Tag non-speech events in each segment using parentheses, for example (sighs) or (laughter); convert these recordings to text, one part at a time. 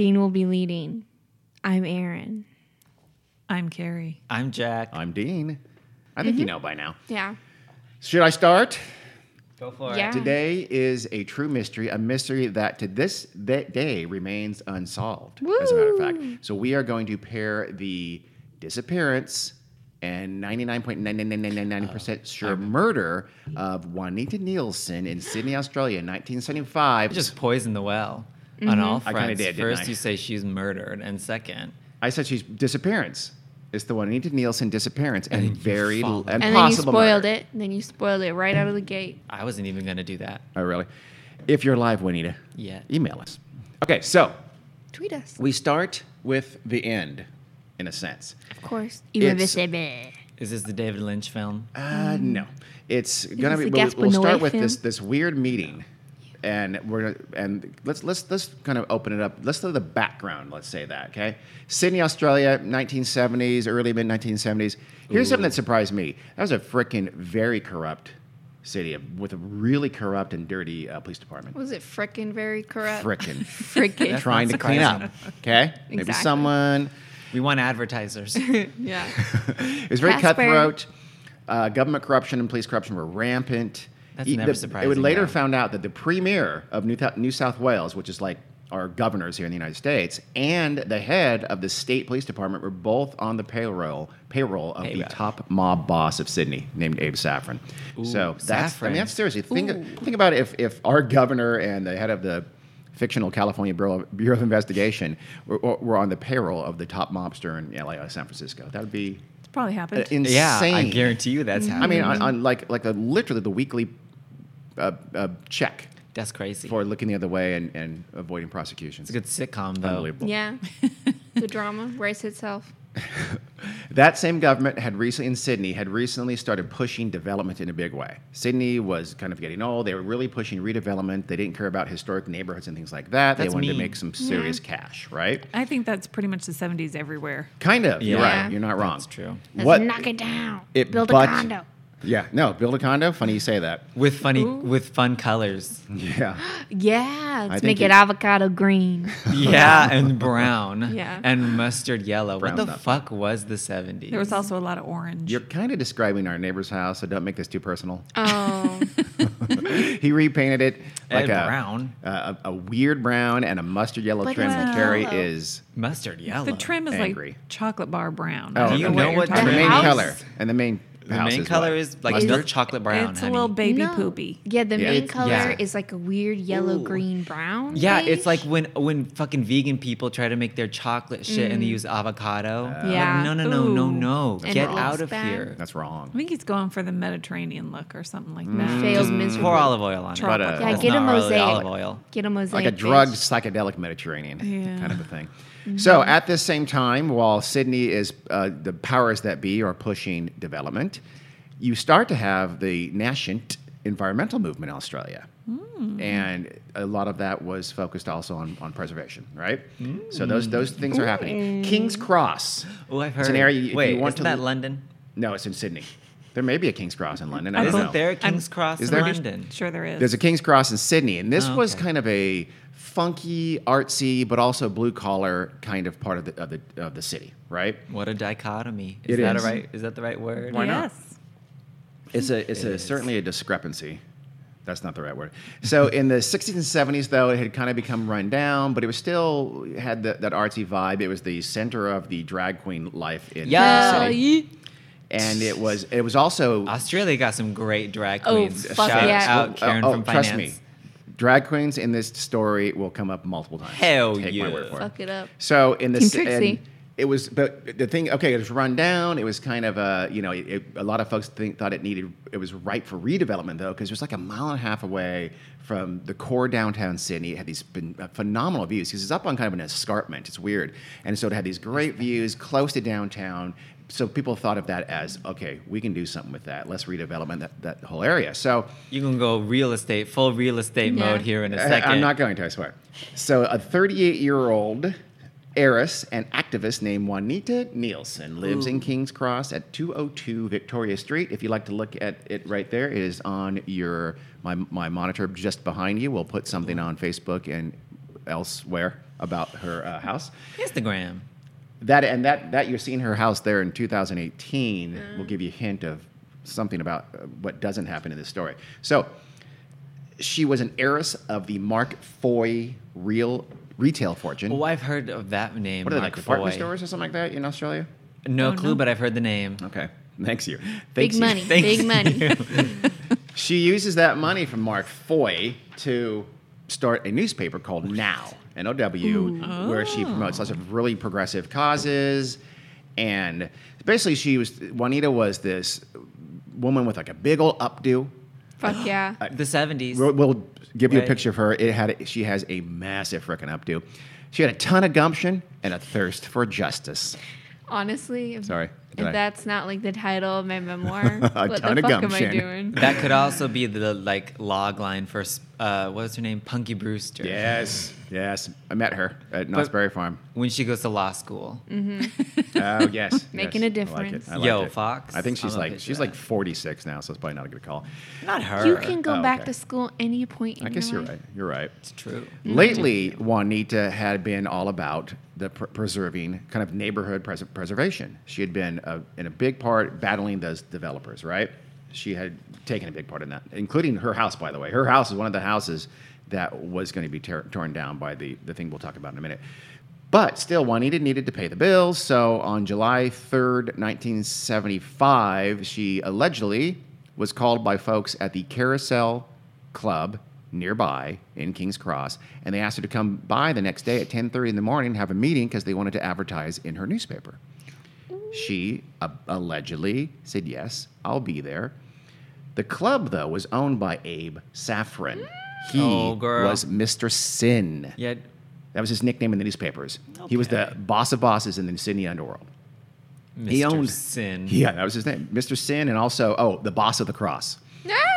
Dean will be leading. I'm Aaron. I'm Carrie. I'm Jack. I'm Dean. I think you mm-hmm. know by now. Yeah. Should I start? Go for Yeah. it. Today is a true mystery, a mystery that to this da- day remains unsolved, as a matter of fact. So we are going to pair the disappearance and 99.99999% sure murder of Juanita Nielsen in Sydney, Australia in 1975. Just poisoned the well on all I fronts. kinda did, didn't First, I? you say she's murdered, and second, I said she's disappearance. It's the Juanita Nielsen disappearance and, And very followed. and, And then you spoiled murder. it. Then you spoiled it right out of the gate. I wasn't even going to do that Oh, really? If you're live, Juanita, yeah, email us. Okay, so Tweet us. we start with the end, in a sense. Of course. It's- Is this the David Lynch film? Uh, no, it's gonna be. We'll, we'll start Noé with film? this this weird meeting, and we're and let's let's let's kind of open it up. Let's do the background. Let's say that. Okay, Sydney, Australia, 1970s, early mid 1970s. Here's something that surprised me. That was a freaking very corrupt city with a really corrupt and dirty uh, police department. Was it frickin' very corrupt? Frickin'. (laughs) Frickin'. (laughs) Trying to clean up. Okay, maybe Exactly. someone. We want advertisers. (laughs) yeah. It was very Casper. cutthroat. Uh, government corruption and police corruption were rampant. That's E- never the- It would later though. found out that the premier of New, Thou- New South Wales, which is like our governors here in the United States, and the head of the state police department were both on the payroll payroll of the Payroll. top mob boss of Sydney, named Abe Saffron. so that's I mean that's seriously think think about it if if our governor and the head of the fictional California Bureau, Bureau of Investigation were, were on the payroll of the top mobster in LA or San Francisco. That would be It's probably uh, insane. yeah, I guarantee you that's happened. I mean, on, on like like a, literally the weekly uh, uh, check that's crazy. for looking the other way and, and avoiding prosecutions. it's a good sitcom, though. Unbelievable. Yeah. (laughs) the drama writes itself. (laughs) That same government had recently in Sydney had recently started pushing development in a big way. Sydney was kind of getting old. They were really pushing redevelopment. They didn't care about historic neighborhoods and things like that. That's they wanted to make some serious cash, right? I think that's pretty much the 70s everywhere. Kind of. You're Yeah. right. You're not wrong. That's true. Let's What? knock it down. It- Build but- a condo. Yeah. No. Build a condo. Funny you say that. With funny, with fun colors. Yeah. (gasps) Yeah. Let's make it it- avocado green. (laughs) yeah, and brown. (laughs) Yeah. And mustard yellow. Brown's what the not fuck was the 70s? There was also a lot of orange. You're kind of describing our neighbor's house, so don't make this too personal. Oh. (laughs) he repainted it like And a brown. a, a weird brown and a mustard yellow But trim. it's And Carrie is mustard yellow. the trim is Angry. like chocolate bar brown. oh, don't you know know what, what and the main color and the main the house main is color what? is like Mustard? milk chocolate brown. It's a little baby No. poopy. Yeah, the Yeah. main It's- color yeah. is like a weird yellow, Ooh. green, brown. Yeah, it's like when when fucking vegan people try to make their chocolate shit and they use avocado. Like, Mm. Yeah. no, no, no, no, Ooh. no. And Get it out of bad. here. That's wrong. I think he's going for the Mediterranean look or something like Mm. that. failed miserably. Pour olive oil on it. But, uh, Yeah, get a not mosaic. olive oil. Get a mosaic. like a bitch. drugged psychedelic Mediterranean kind of a thing. Mm-hmm. So at this same time, while Sydney is uh, the powers that be are pushing development, you start to have the nascent environmental movement in Australia. Hmm. And a lot of that was focused also on, on preservation, right? So those those things are happening. King's Cross. Oh, I've heard. It's an area you- if Wait, you want isn't to that l- London? No, it's in Sydney. There may be a King's Cross in (laughs) London. I I don't Isn't know. there a King's I'm- Cross Is in there? London? Sure there is. There's a King's Cross in Sydney, and this Oh, was kind of a funky, artsy, but also blue collar kind of part of the of the of the city, right? What a dichotomy. Is It that is. a right? Is that the right word? Why not? It's a it's It a is. certainly a discrepancy. That's not the right word. So in the 60s and 70s, though, it had kind of become run down, but it was still had the, that artsy vibe. It was the center of the drag queen life in Yeah. the Oh, city, ye- and it was it was also Australia got some great drag Oh, queens. fuck Shout yeah. out Karen oh, from trust Finance. me, drag queens in this story will come up multiple times. Hell Take my yeah. word for it. fuck it up. So in the Team s- Trixie. and it was, but the thing, okay, it was run down. It was kind of a, you know, it, a lot of folks think thought it needed, it was ripe for redevelopment though, because it was like a mile and a half away from the core downtown Sydney. It had these been uh, phenomenal views because it's up on kind of an escarpment. It's weird, and so it had these great views close to downtown. So people thought of that as okay, we can do something with that. Let's redevelopment that, that whole area. So You can go real estate, full real estate Yeah. mode here in a I- second. I'm not going to, I swear. So, a 38 year old heiress and activist named Juanita Nielsen lives in King's Cross at 202 Victoria Street. If you'd like to look at it right there, it is on your my, my monitor just behind you. We'll put something on Facebook and elsewhere. about her uh, house. Instagram. That and that that you're seeing her house there in 2018 will give you a hint of something about uh, what doesn't happen in this story. So, she was an heiress of the Mark Foy real retail fortune. Oh, I've heard of that name. what are they like Mark department Foy. stores or something like that in Australia? No Oh, clue, no. but I've heard the name. Okay, (laughs) thanks you. Big Thanks you. money. Thanks. Big money. (laughs) (laughs) She uses that money from Mark Foy to start a newspaper called Now, N O W, mm. where she oh. promotes lots of really progressive causes. And basically, she was Juanita was this woman with like a big old updo. Fuck yeah. Uh, the 70s. We'll, we'll give you a picture of her. It had she has a massive freaking updo. She had a ton of gumption and a thirst for justice. Honestly, if, Sorry, did if that's not like the title of my memoir, (laughs) A what ton the of fuck am I doing? (laughs) That could also be the like log line for uh, what's her name, Punky Brewster. Yes, yes. I met her at Knott's Berry Farm. When she goes to law school. (laughs) Oh yes, Making yes. a I like it. difference. I like Yo, it. Fox, I think she's I'm like she's for like that. 46 now, so it's probably not a good call. Not her. You can go Oh, back okay. to school any point in I guess your you're life. right. You're right. It's true. Lately, Juanita had been all about the pr- preserving kind of neighborhood pres- preservation. She had been in a big part battling those developers, right? She had taken a big part in that, including her house, by the way. Her house is one of the houses that was going to be tear torn down by the, the thing we'll talk about in a minute. But still, Juanita needed to pay the bills. So on July 3rd, 1975, she allegedly was called by folks at the Carousel Club nearby in King's Cross, and they asked her to come by the next day at 10:30 in the morning have a meeting because they wanted to advertise in her newspaper. She uh, allegedly said, "Yes, I'll be there." The club, though, was owned by Abe Saffron. He Oh, girl. was Mr. Sin. Yeah. That was his nickname in the newspapers. He was the Okay. boss of bosses in the Sydney underworld. Mr. He owned Sin. Yeah, that was his name, Mr. Sin, and also oh, the boss of the cross.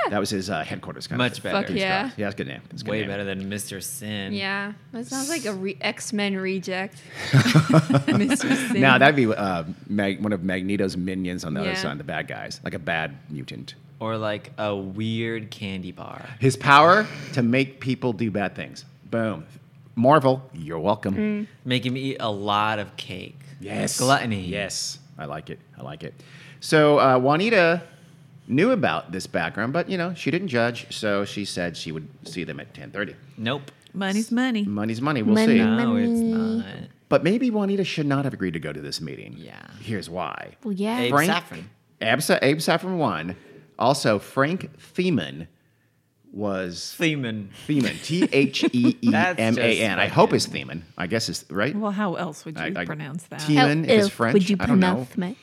That was his uh, headquarters. Kind Much of better. Fuck yeah. Yeah, that's a good name. That's a good Way name. better than Mr. Sin. Yeah, that sounds like a re- X Men reject. (laughs) Mr. Sin. Now that'd be uh, Mag- one of Magneto's minions on the other Yeah. side, the bad guys, like a bad mutant. Or like a weird candy bar. His power to make people do bad things. Boom. Marvel, you're welcome. Mm. Make him eat a lot of cake. Yes. Gluttony. Yes. I like it. I like it. So uh, Juanita knew about this background, but you know she didn't judge, so she said she would see them at 10:30. Nope. Money's money. Money's money. We'll Money. see. No, it's not. But maybe Juanita should not have agreed to go to this meeting. Yeah. Here's why. well, yeah. Abe Frank- Saffron. Abe, Abe Saffron won. Also, Frank Theeman was Theeman. Theeman. (laughs) T H E E That's M A N. I just hope it's Theeman. I guess it's right. Well, how else would you I- I- pronounce that? T- How Demon, if it's else French, Would you I don't know. me?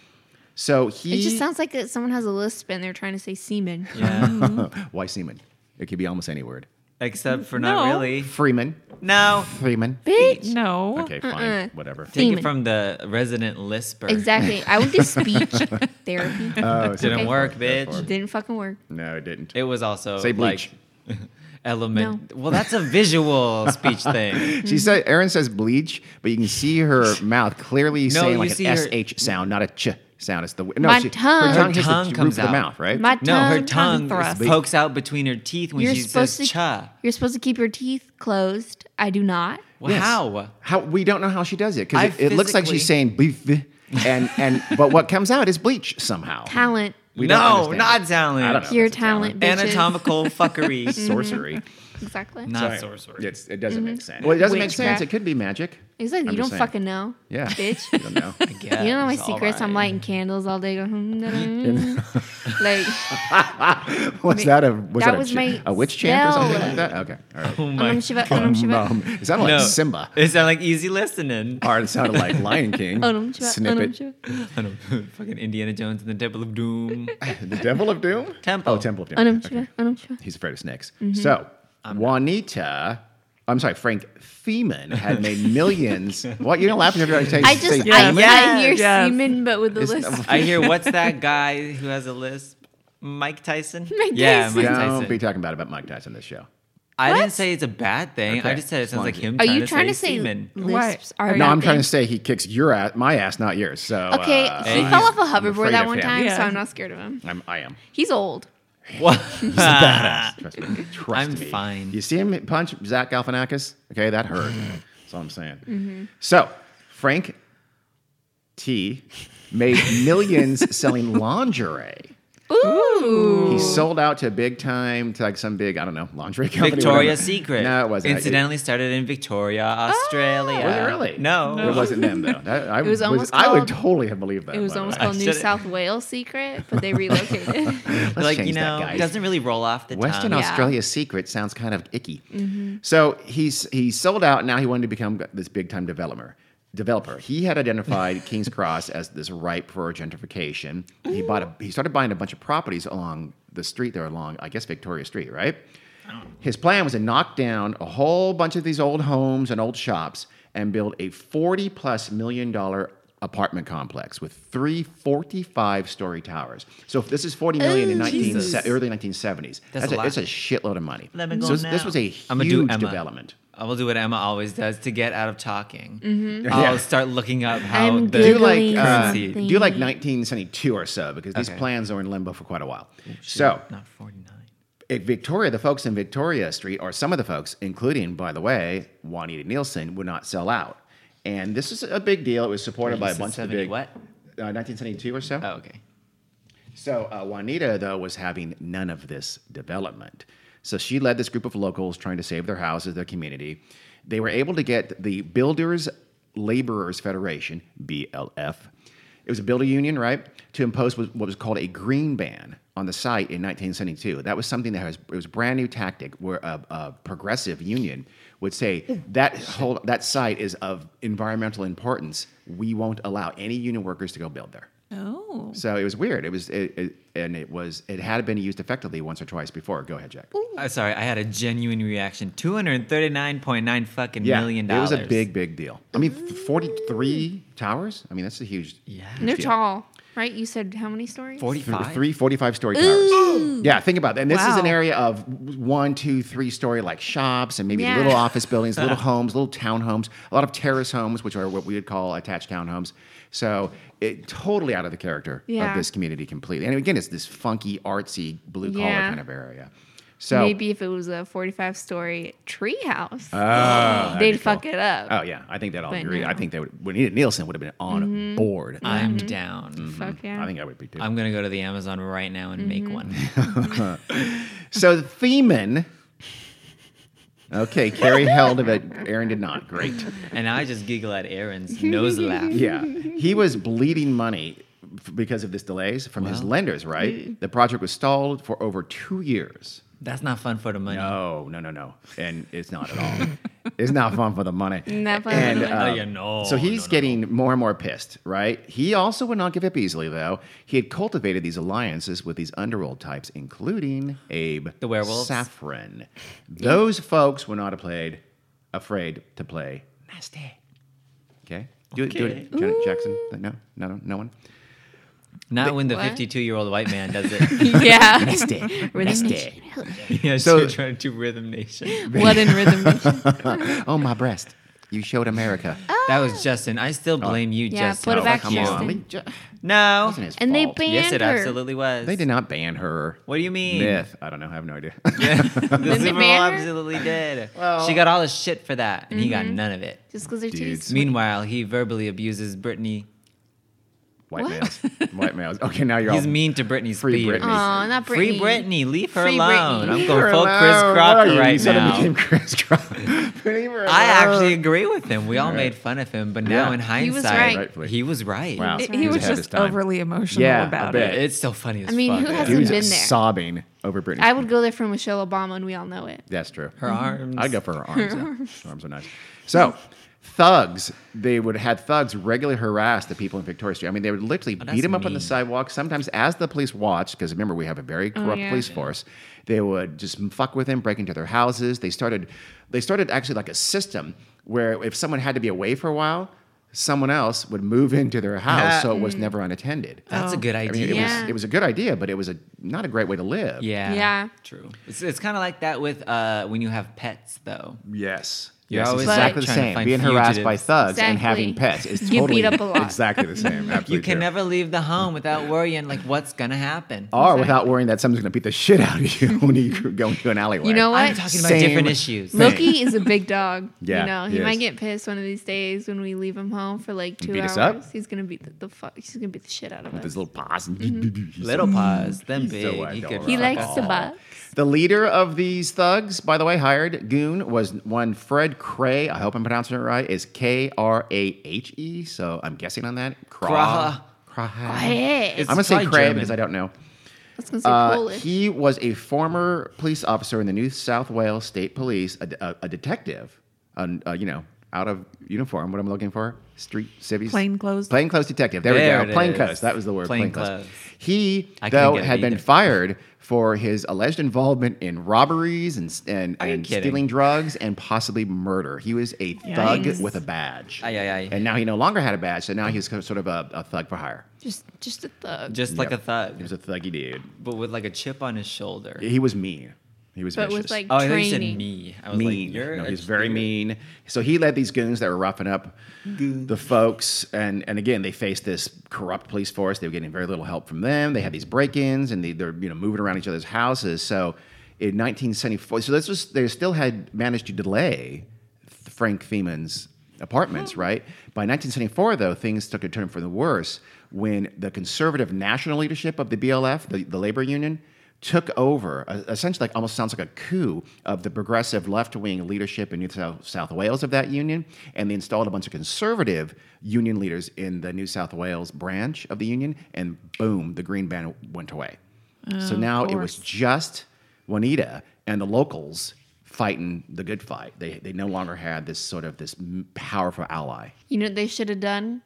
So he. It just sounds like that someone has a lisp and they're trying to say semen. Yeah. (laughs) Why semen? It could be almost any word. Except for not No. really. Freeman. No. Freeman. Bitch. no. Okay, fine. Uh-uh. Whatever. Take Semen. it from the resident lisper. Exactly. I went to speech (laughs) therapy. Oh, Didn't Okay. work, bitch. Didn't fucking work. No, it didn't. It was also Say bleach. like (laughs) element. Well, that's a visual speech thing. She said, Erin says bleach, but you can see her mouth clearly No, saying like see an her- SH sound, not a ch sound. It's the no, My she, tongue. Her Her tongue, hits tongue the comes roof of the mouth, right? My No, her tongue- tongue pokes out between her teeth when You're she supposed says to. cha. You're supposed to keep your teeth closed. I do not. Well, Yes. How? How we don't know how she does it because I it, it looks like she's saying beef, and and but what comes out is bleach somehow. Talent. We no, not talent. I don't know. Pure talent. talent. Anatomical (laughs) fuckery. Sorcery. Exactly. Not sorcery. It's, it doesn't make mm-hmm. sense. Well, it doesn't make sense. It could be magic. Exactly. I'm You don't saying. fucking know. Yeah. Bitch. (laughs) you don't know. Yeah, (laughs) you don't know my it's all secrets. I'm lighting candles all day. Go, hmm, da, da, like (laughs) was that a was That that, was a, my a witch chant or something like that? Okay. All right. Oh my Anam Shiva, Anam Shiva. Um, it sounded like No. Simba. It sounded like easy listening. Or it sounded like Lion King. Anam Shiva, Snippet. Shiva. I fucking Indiana Jones and the Temple of Doom. The Devil of Doom? Temple. Oh, Temple of Doom. Anam Okay. Shiva, He's afraid of snakes. Mm-hmm. So, Juanita, I'm sorry, Frank Theeman had made (laughs) millions. what? You don't laugh every time I say I just, say I, Theeman? Yeah, I hear yes. semen, but with the It's- list. (laughs) I hear what's that guy who has a lisp? Mike Tyson? (laughs) Mike yeah, Tyson. Mike Don't be talking about, about Mike Tyson this show. I What? didn't say it's a bad thing. I just said it sounds like him Are trying you to trying say to say semen. lisps are No, bad I'm trying to say he kicks your ass, my ass, not yours. So Okay, uh, he fell off a I'm hoverboard that one him. time, so I'm not scared of him. I'm, I am. He's old. What? He's a badass. (laughs) Trust me. Trust I'm me. fine. You see him punch Zach Galifianakis? Okay, that hurt. Mm-hmm. That's all I'm saying. Mm-hmm. So, Frank T made millions selling lingerie. Ooh. He sold out to big time, to like some big, I don't know, laundry company. Victoria's. Secret. No, it wasn't. Incidentally started in Victoria, oh. Australia. Was it really? No. It wasn't them though. That, I, It was almost I would called- totally have believed that. It was almost way. called New should've- South Wales Secret, but they relocated. (laughs) Let's like you change that, know, guys. doesn't really roll off the Western tongue. Yeah. Australia's secret sounds kind of icky. Mm-hmm. So he's he sold out. Now he wanted to become this big time developer. Developer. He had identified (laughs) King's Cross as this ripe for gentrification. He bought a. He started buying a bunch of properties along the street there, along I guess Victoria Street, right? Oh. His plan was to knock down a whole bunch of these old homes and old shops and build a 40 plus million dollar apartment complex with three 45 story towers. So if this is 40 million in 19, Jesus. early 1970s, That's that's, a a, lot. it's a shitload of money. Let me go so this, now. this was a I'ma huge do Emma. development. I will do what Emma always does to get out of talking. Mm-hmm. I'll Yeah. start looking up how I'm the Do like uh, do like 1972 or so because these Okay. plans are in limbo for quite a while. so not 49. at Victoria, the folks in Victoria Street, or some of the folks, including, by the way, Juanita Nielsen, would not sell out. And this is a big deal. It was supported Wait, by a said bunch of the big. what? Uh, 1972 or so. Oh, okay. So uh, Juanita, though, was having none of this development. So she led this group of locals trying to save their houses, their community. They were able to get the Builders Laborers Federation, BLF. It was a builder union, right, to impose what was called a green ban on the site in 1972. That was something that was it was a brand new tactic where a, a progressive union would say oh, that whole that site is of environmental importance. We won't allow any union workers to go build there. Oh. So it was weird. It was, it, it, and it was, it had been used effectively once or twice before. Go ahead, Jack. Uh, sorry, I had a genuine reaction. Two hundred thirty-nine point nine fucking million dollars. it was a big, big deal. I mean, forty-three towers. I mean, that's a huge. Yeah. And they're deal. tall, right? You said how many stories? Th- Forty-five. Three 45 story towers. Yeah, think about that. And this is an area of one, two, three story like shops and maybe Yeah. little office buildings, little (laughs) homes, little townhomes, a lot of terrace homes, which are what we would call attached townhomes. So it totally out of the character Yeah. of this community completely. And again, it's this funky, artsy, blue collar Yeah. kind of area. So Maybe if it was a 45 story tree house, Oh, ah, they'd fuck cool. it up. Oh yeah, I think that would all agree. no. I think that would. Juanita Nielsen would have been on mm-hmm. board. Mm-hmm. I'm down. Mm-hmm. Fuck yeah. I think I would be too. I'm gonna go to the Amazon right now and make one. (laughs) (laughs) so the Theeman. Okay, Carrie held of it. Aaron did not. Great. and I just giggle at Aaron's (laughs) nose laugh. Yeah, he was bleeding money f- because of this delays from his lenders. Right, the project was stalled for over two years. That's not fun for the money. No, no, no, no, and it's not at all. (laughs) it's not fun for the money. Not fun for the money. uh, No, yeah, no, so he's no, no, getting more and more pissed, right? He also would not give up easily, though. He had cultivated these alliances with these underworld types, including Abe, The werewolves? Saffron. Those folks were not played, afraid to play nasty. Okay, do it, do it, Janet Jackson. No, no, no, no one. Not when the What? 52 year old white man does it. (laughs) yeah. Nasty, Rhythm nasty. (laughs) yeah, So- so trying to do Rhythm Nation. What in Rhythm Nation? (laughs) Oh my breast! You showed America. Oh. That was Justin. I still oh. blame you, Yeah, Justin. put it Oh, back, fuck Justin. you. Come on, Ju- No. wasn't his And they fault. banned Yes, it her. absolutely was. They did not ban her. What do you mean? Myth. I don't know. I have no idea. Yeah, the they Super Bowl ban her? absolutely did. Well- she got all the shit for that, and he got mm-hmm. none of it. Just because they're too Dudes. sweet. Meanwhile, he verbally abuses Britney. White What? males. White males. (laughs) Okay, now you're all. He's all mean to Britney Free Spears. Britney. Aw, not Britney. Free Britney, leave her Free alone. Britney. I'm Leave going her full Chris alone. Crocker What are you? You right suddenly now. became Chris Crocker. (laughs) Leave her I alone. actually agree with him. We all Right. made fun of him, but now Yeah. in He hindsight, was right. Rightfully. he was right. Wow. It- He He was ahead of his just time. overly emotional Yeah, I about bet. it. It's so funny as I mean, fuck. who man. hasn't Dude's been there? sobbing over Britney. I would go there for Michelle Obama, and we all know it. That's true. Her mm-hmm. arms. I'd go for her arms. yeah. Her arms are nice. So, thugs, they would had thugs regularly harass the people in Victoria Street. I mean, they would literally Oh, beat that's them up on the sidewalk. Sometimes, as the police watched, because remember we have a very corrupt yeah. police force, they would just fuck with them, break into their houses. They started, they started actually like a system where if someone had to be away for a while, someone else would move (laughs) into their house, so it was never unattended. That's a good idea. I idea. mean, it Yeah. was it was a good idea, but it was a not a great way to live. Yeah. Yeah. True. It's, it's kind of like that with uh, when you have pets, though. Yes. You're Yes, always exactly the same. find Being harassed by fugitives. thugs and having pets is You totally beat up a lot. exactly the same. (laughs) Absolutely You can true. never leave the home without worrying like what's gonna happen. or without worrying that someone's going to beat the shit out of you (laughs) when you go into an alleyway. You know what? I'm talking about different issues. thing. Loki is a big dog. (laughs) Yeah, you know he he, might get pissed one of these days when we leave him home for like two Beat hours. us up? He's gonna beat the, the fuck. He's gonna beat the shit out of him. with us. his little paws. Mm-hmm. Little paws, them He's so big. he. He likes to the bucks. The leader of these thugs, by the way, hired goon was one Fred Krahe. I hope I'm pronouncing it right. Is K R A H E. So I'm guessing on that. Kraha. Kraha. Hey, It's I'm gonna say probably Cray German. because I don't know. I was gonna say Uh, he was a former police officer in the New South Wales State Police, a, a, a detective, an- uh, you know, out of uniform. What I'm looking for? Street civvies. Plainclothes. Plainclothes detective. There, There we go. Plainclothes. is. That was the word. Plainclothes. Plainclothes. He, I though, had been either. fired for his alleged involvement in robberies and and, and stealing drugs and possibly murder. He was a thug Yikes. with a badge. Aye, aye, aye. And now he no longer had a badge, so now he's sort of a, a thug for hire. just just a thug. Just like a Yep. thug, He was a thuggy dude. but with like a chip on his shoulder. He was mean. He was but vicious. with like Oh, I thought you said training. me. I was mean. like, you're no, he's very spirit. mean. So he led these goons that were roughing up the folks, and and again they faced this corrupt police force. They were getting very little help from them. They had these break-ins, and they, they're you know moving around each other's houses. So in 1974, so this was they still had managed to delay Frank Theeman's apartments, right? By 1974, though, things took a turn for the worse when the conservative national leadership of the BLF, the, the labor union, took over, uh, essentially, like almost sounds like a coup of the progressive left wing leadership in New South, South Wales of that union. And they installed a bunch of conservative union leaders in the New South Wales branch of the union. And boom, the green band went away. so now it was just Juanita and the locals fighting the good fight. They, they no longer had this sort of this powerful ally. You know what they should have done?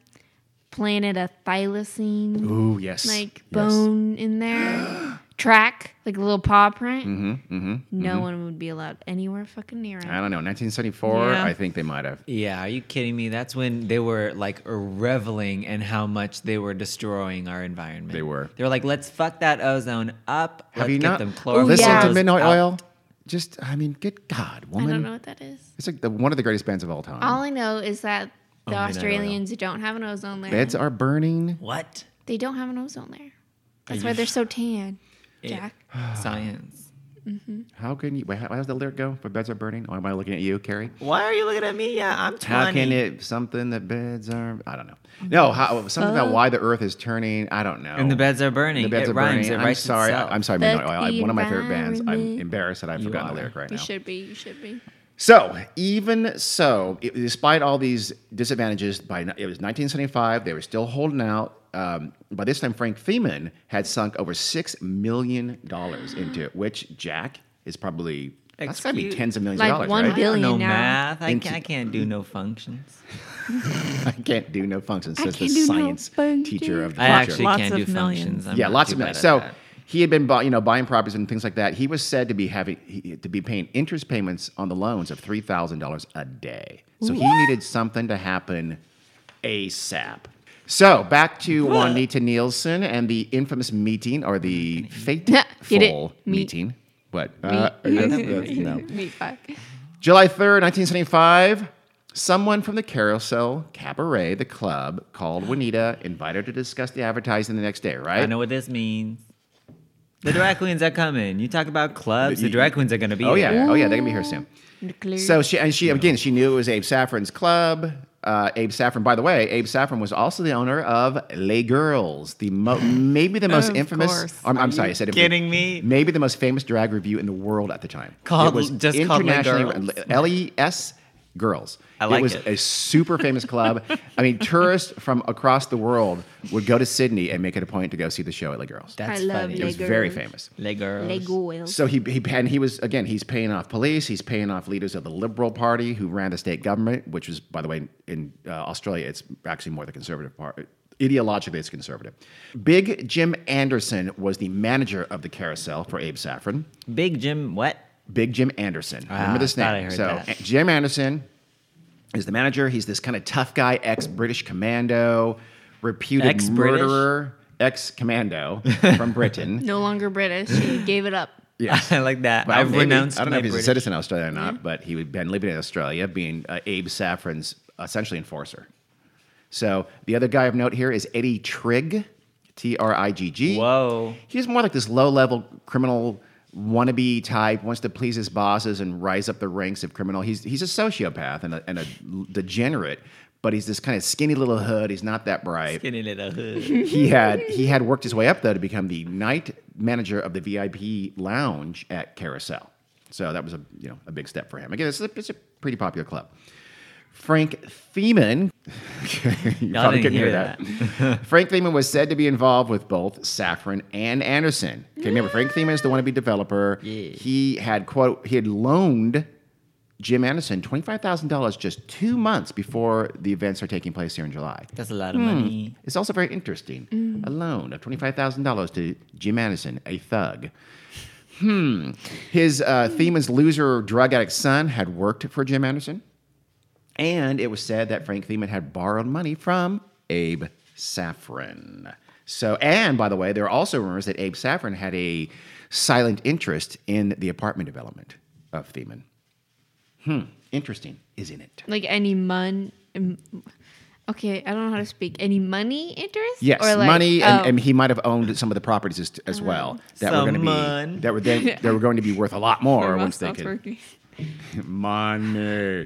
Planted a thylacine Ooh, yes. like yes. bone in there. (gasps) (gasps) Track, like a little paw print. Mm-hmm, no one would be allowed anywhere fucking near it. I don't know. 1974, Yeah. I think they might have. Yeah, are you kidding me? That's when they were like reveling in how much they were destroying our environment. They were. They were like, let's fuck that ozone up. Have let's you get not them listened yeah. to Midnight out." Oil? Just, I mean, good God, woman. I woman. don't know what that is. It's like the, one of the greatest bands of all time. All I know is that the Midnight Oil. Australians don't have an ozone layer. Beds are burning. What? They don't have an ozone layer. That's you why they're so tan. It- Jack. (sighs) Science. Mm-hmm. How can you? Wait, how, how does the lyric go? For beds are burning. Oh, am I looking at you, Carrie? Why are you looking at me? Yeah, I'm 20. How can it something that beds are? I don't know. No, how, something about why the Earth is turning. I don't know. And the beds are burning. The beds it are rhymes. burning. It I'm writes sorry. itself. I'm sorry, Fuck Midnight Oil. the One of my favorite bands. I'm environment. embarrassed that I've forgotten the are. lyric right now. You now. should be. You should be. So even so, it, despite all these disadvantages, by it was 1975, they were still holding out. Um, by this time, Frank Theeman had sunk over six million dollars into it, which Jack is probably that's got to be tens of millions Like of dollars, one right? I don't know billion now. math. I, Into- can't, (laughs) I can't do no functions. I can't do no functions. I Says the can't do no science functions. teacher of the I future. actually Lots can't do of millions. functions. I'm yeah, lots of money. bad at So that. he had been, buy, you know, buying properties and things like that. He was said to be having he, to be paying interest payments on the loans of three thousand dollars a day. So he needed something to happen ASAP. So back to Juanita Nielsen and the infamous meeting or the Get fateful Meet. meeting. What? Uh, (laughs) Meat. that's- that's- no. Meat pie. July 3rd, 1975, someone from the Carousel Cabaret, the club, called Juanita, invited her to discuss the advertising the next day, right? I know what this means. The drag queens are coming. You talk about clubs. The drag queens are going to be Oh yeah, there. oh yeah, they're gonna be here soon. So she and she again, she knew it was Abe Saffron's club. Uh, Abe Saffron, by the way, Abe Saffron was also the owner of Les Girls, the mo- maybe the most infamous. I'm, I'm sorry, I said kidding me? Maybe the most famous drag revue in the world at the time. Called- it was just called Les Girls? L E S Girls. I like it was it. a super famous club. I mean, (laughs) tourists from across the world would go to Sydney and make it a point to go see the show at Les Girls. That's I love funny. it Les was very famous. Les girls. Lego So he, he and he was again he's paying off police he's paying off leaders of the Liberal Party who ran the state government which was by the way in uh, Australia it's actually more the conservative part ideologically it's conservative. Big Jim Anderson was the manager of the carousel for Abe Saffron. Big Jim, what? Big Jim Anderson. Ah, Remember this name? I heard so that. Jim Anderson is the manager. He's this kind of tough guy, ex-British commando, reputed Ex-British? murderer, ex-commando (laughs) from Britain. No longer British. He gave it up. Yes. (laughs) I like that. Well, I've maybe. renounced I don't know my if he's British. a citizen of Australia or not, but he had been living in Australia, being uh, Abe Saffron's essentially enforcer. So the other guy of note here is Eddie Trigg, T R I G G. Whoa. He's more like this low-level criminal wannabe type, wants to please his bosses and rise up the ranks of criminal. He's he's a sociopath and a, and a degenerate, but he's this kind of skinny little hood. He's not that bright Skinny little hood. (laughs) he had he had worked his way up though to become the night manager of the VIP lounge at Carousel. So that was a you know a big step for him. Again, it's a, it's a pretty popular club. Frank Theeman, (laughs) you Y'all probably didn't couldn't hear hear that. (laughs) Frank Theeman was said to be involved with both Saffron and Anderson. Okay, remember Frank Theeman is the wannabe developer. Yeah. He had quote he had loaned Jim Anderson twenty five thousand dollars just two months before the events are taking place here in July. That's a lot of money. It's also very interesting. A loan of $25,000 to Jim Anderson, a thug. Hmm. His uh, Theeman's loser drug addict son had worked for Jim Anderson. And it was said that Frank Theeman had borrowed money from Abe Saffron. So, and by the way, there are also rumors that Abe Saffron had a silent interest in the apartment development of Theeman. Hmm. Interesting, isn't it? Like any mon. Okay, I don't know how to speak. Any money interest? Yes, Or like- money, and, oh. and he might have owned some of the properties as, as well that were going to be that were then, that were going to be worth a lot (laughs) more once they could working. (laughs) money.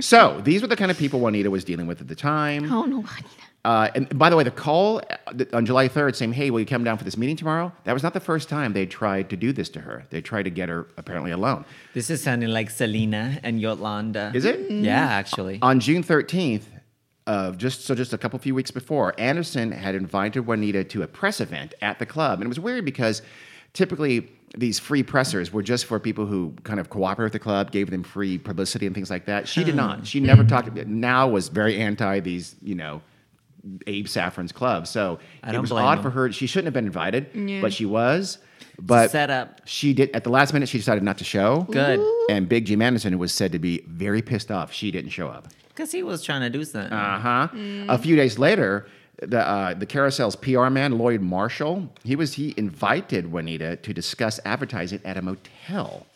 so these were the kind of people Juanita was dealing with at the time. Oh no, Juanita. Uh, and by the way, the call uh, on July 3rd saying, "Hey, will you come down for this meeting tomorrow?" That was not the first time they tried to do this to her. They tried to get her apparently alone. This is sounding like Selena and Yolanda. Is it? Yeah, actually. On June 13th, of just so just a couple few weeks before, Anderson had invited Juanita to a press event at the club, and it was weird because typically these free pressers were just for people who kind of cooperate with the club, gave them free publicity and things like that. She did not. She never talked. Now was very anti these, you know. Abe Saffron's club, so I it don't was blame odd him. for her. She shouldn't have been invited, Yeah. but she was. But Set up. she did at the last minute. She decided not to show. Good. And Big Jim Anderson was said to be very pissed off she didn't show up. Because he was trying to do something. Uh huh. A few days later, the uh, the Carousel's PR man Lloyd Marshall he was he invited Juanita to discuss advertising at a motel.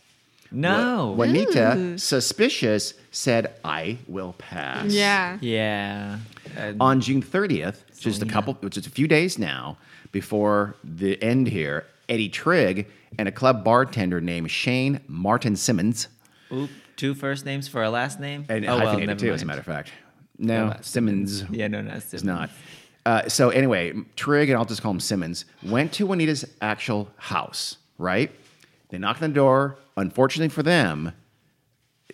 no. Juanita, suspicious, said, "I will pass." Yeah. yeah. Uh, On June 30th, just a Selena. couple, just a few days now before the end here, Eddie Trigg and a club bartender named Shane Martin Simmons. oop, two first names for a last name? And oh, well, hyphenated never too, as a matter of fact. No, Well, Simmons. Yeah, no, not It's not. Uh, so anyway, Trigg and I'll just call him Simmons, went to Juanita's actual house, right? They knocked on the door. Unfortunately for them,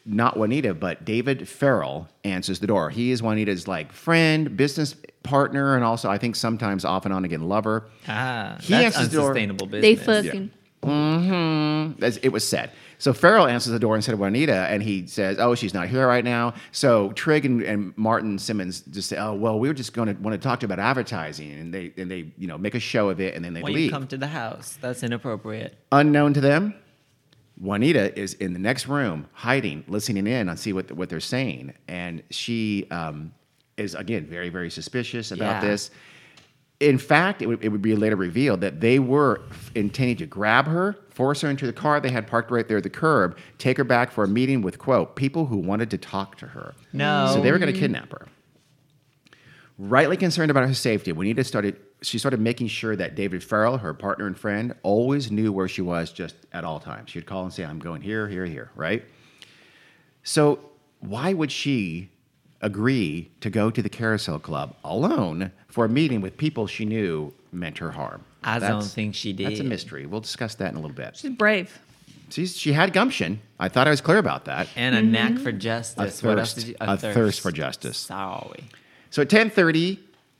not Juanita, but David Farrell answers the door. He is Juanita's like friend, business partner, and also I think sometimes off and on again lover. Ah, He that's answers the door. unsustainable They business. fucking. Mm-hmm. As it was said. So Farrell answers the door instead of Juanita, and he says, "Oh, she's not here right now." So Trigg and, and Martin Simmons just say, "Oh, well, we were just going to want to talk to you about advertising," and they and they you know make a show of it, and then they When you leave. come to the house, that's inappropriate. Unknown to them, Juanita is in the next room, hiding, listening in on see what what they're saying, and she um, is again very very suspicious about Yeah. this. In fact, it would, it would be later revealed that they were intending to grab her, force her into the car they had parked right there at the curb, take her back for a meeting with quote people who wanted to talk to her. No. So they were going to kidnap her. Rightly concerned about her safety, Juanita started. She started making sure that David Farrell, her partner and friend, always knew where she was just at all times. She'd call and say, "I'm going here, here, here." Right. So why would she agree to go to the Carousel Club alone for a meeting with people she knew meant her harm? I don't think she did. That's a mystery. We'll discuss that in a little bit. She's brave. She's, she had gumption. I thought I was clear about that. And a mm-hmm. knack for justice. A What else thirst. did you? A thirst for justice. Sorry. So at 10:30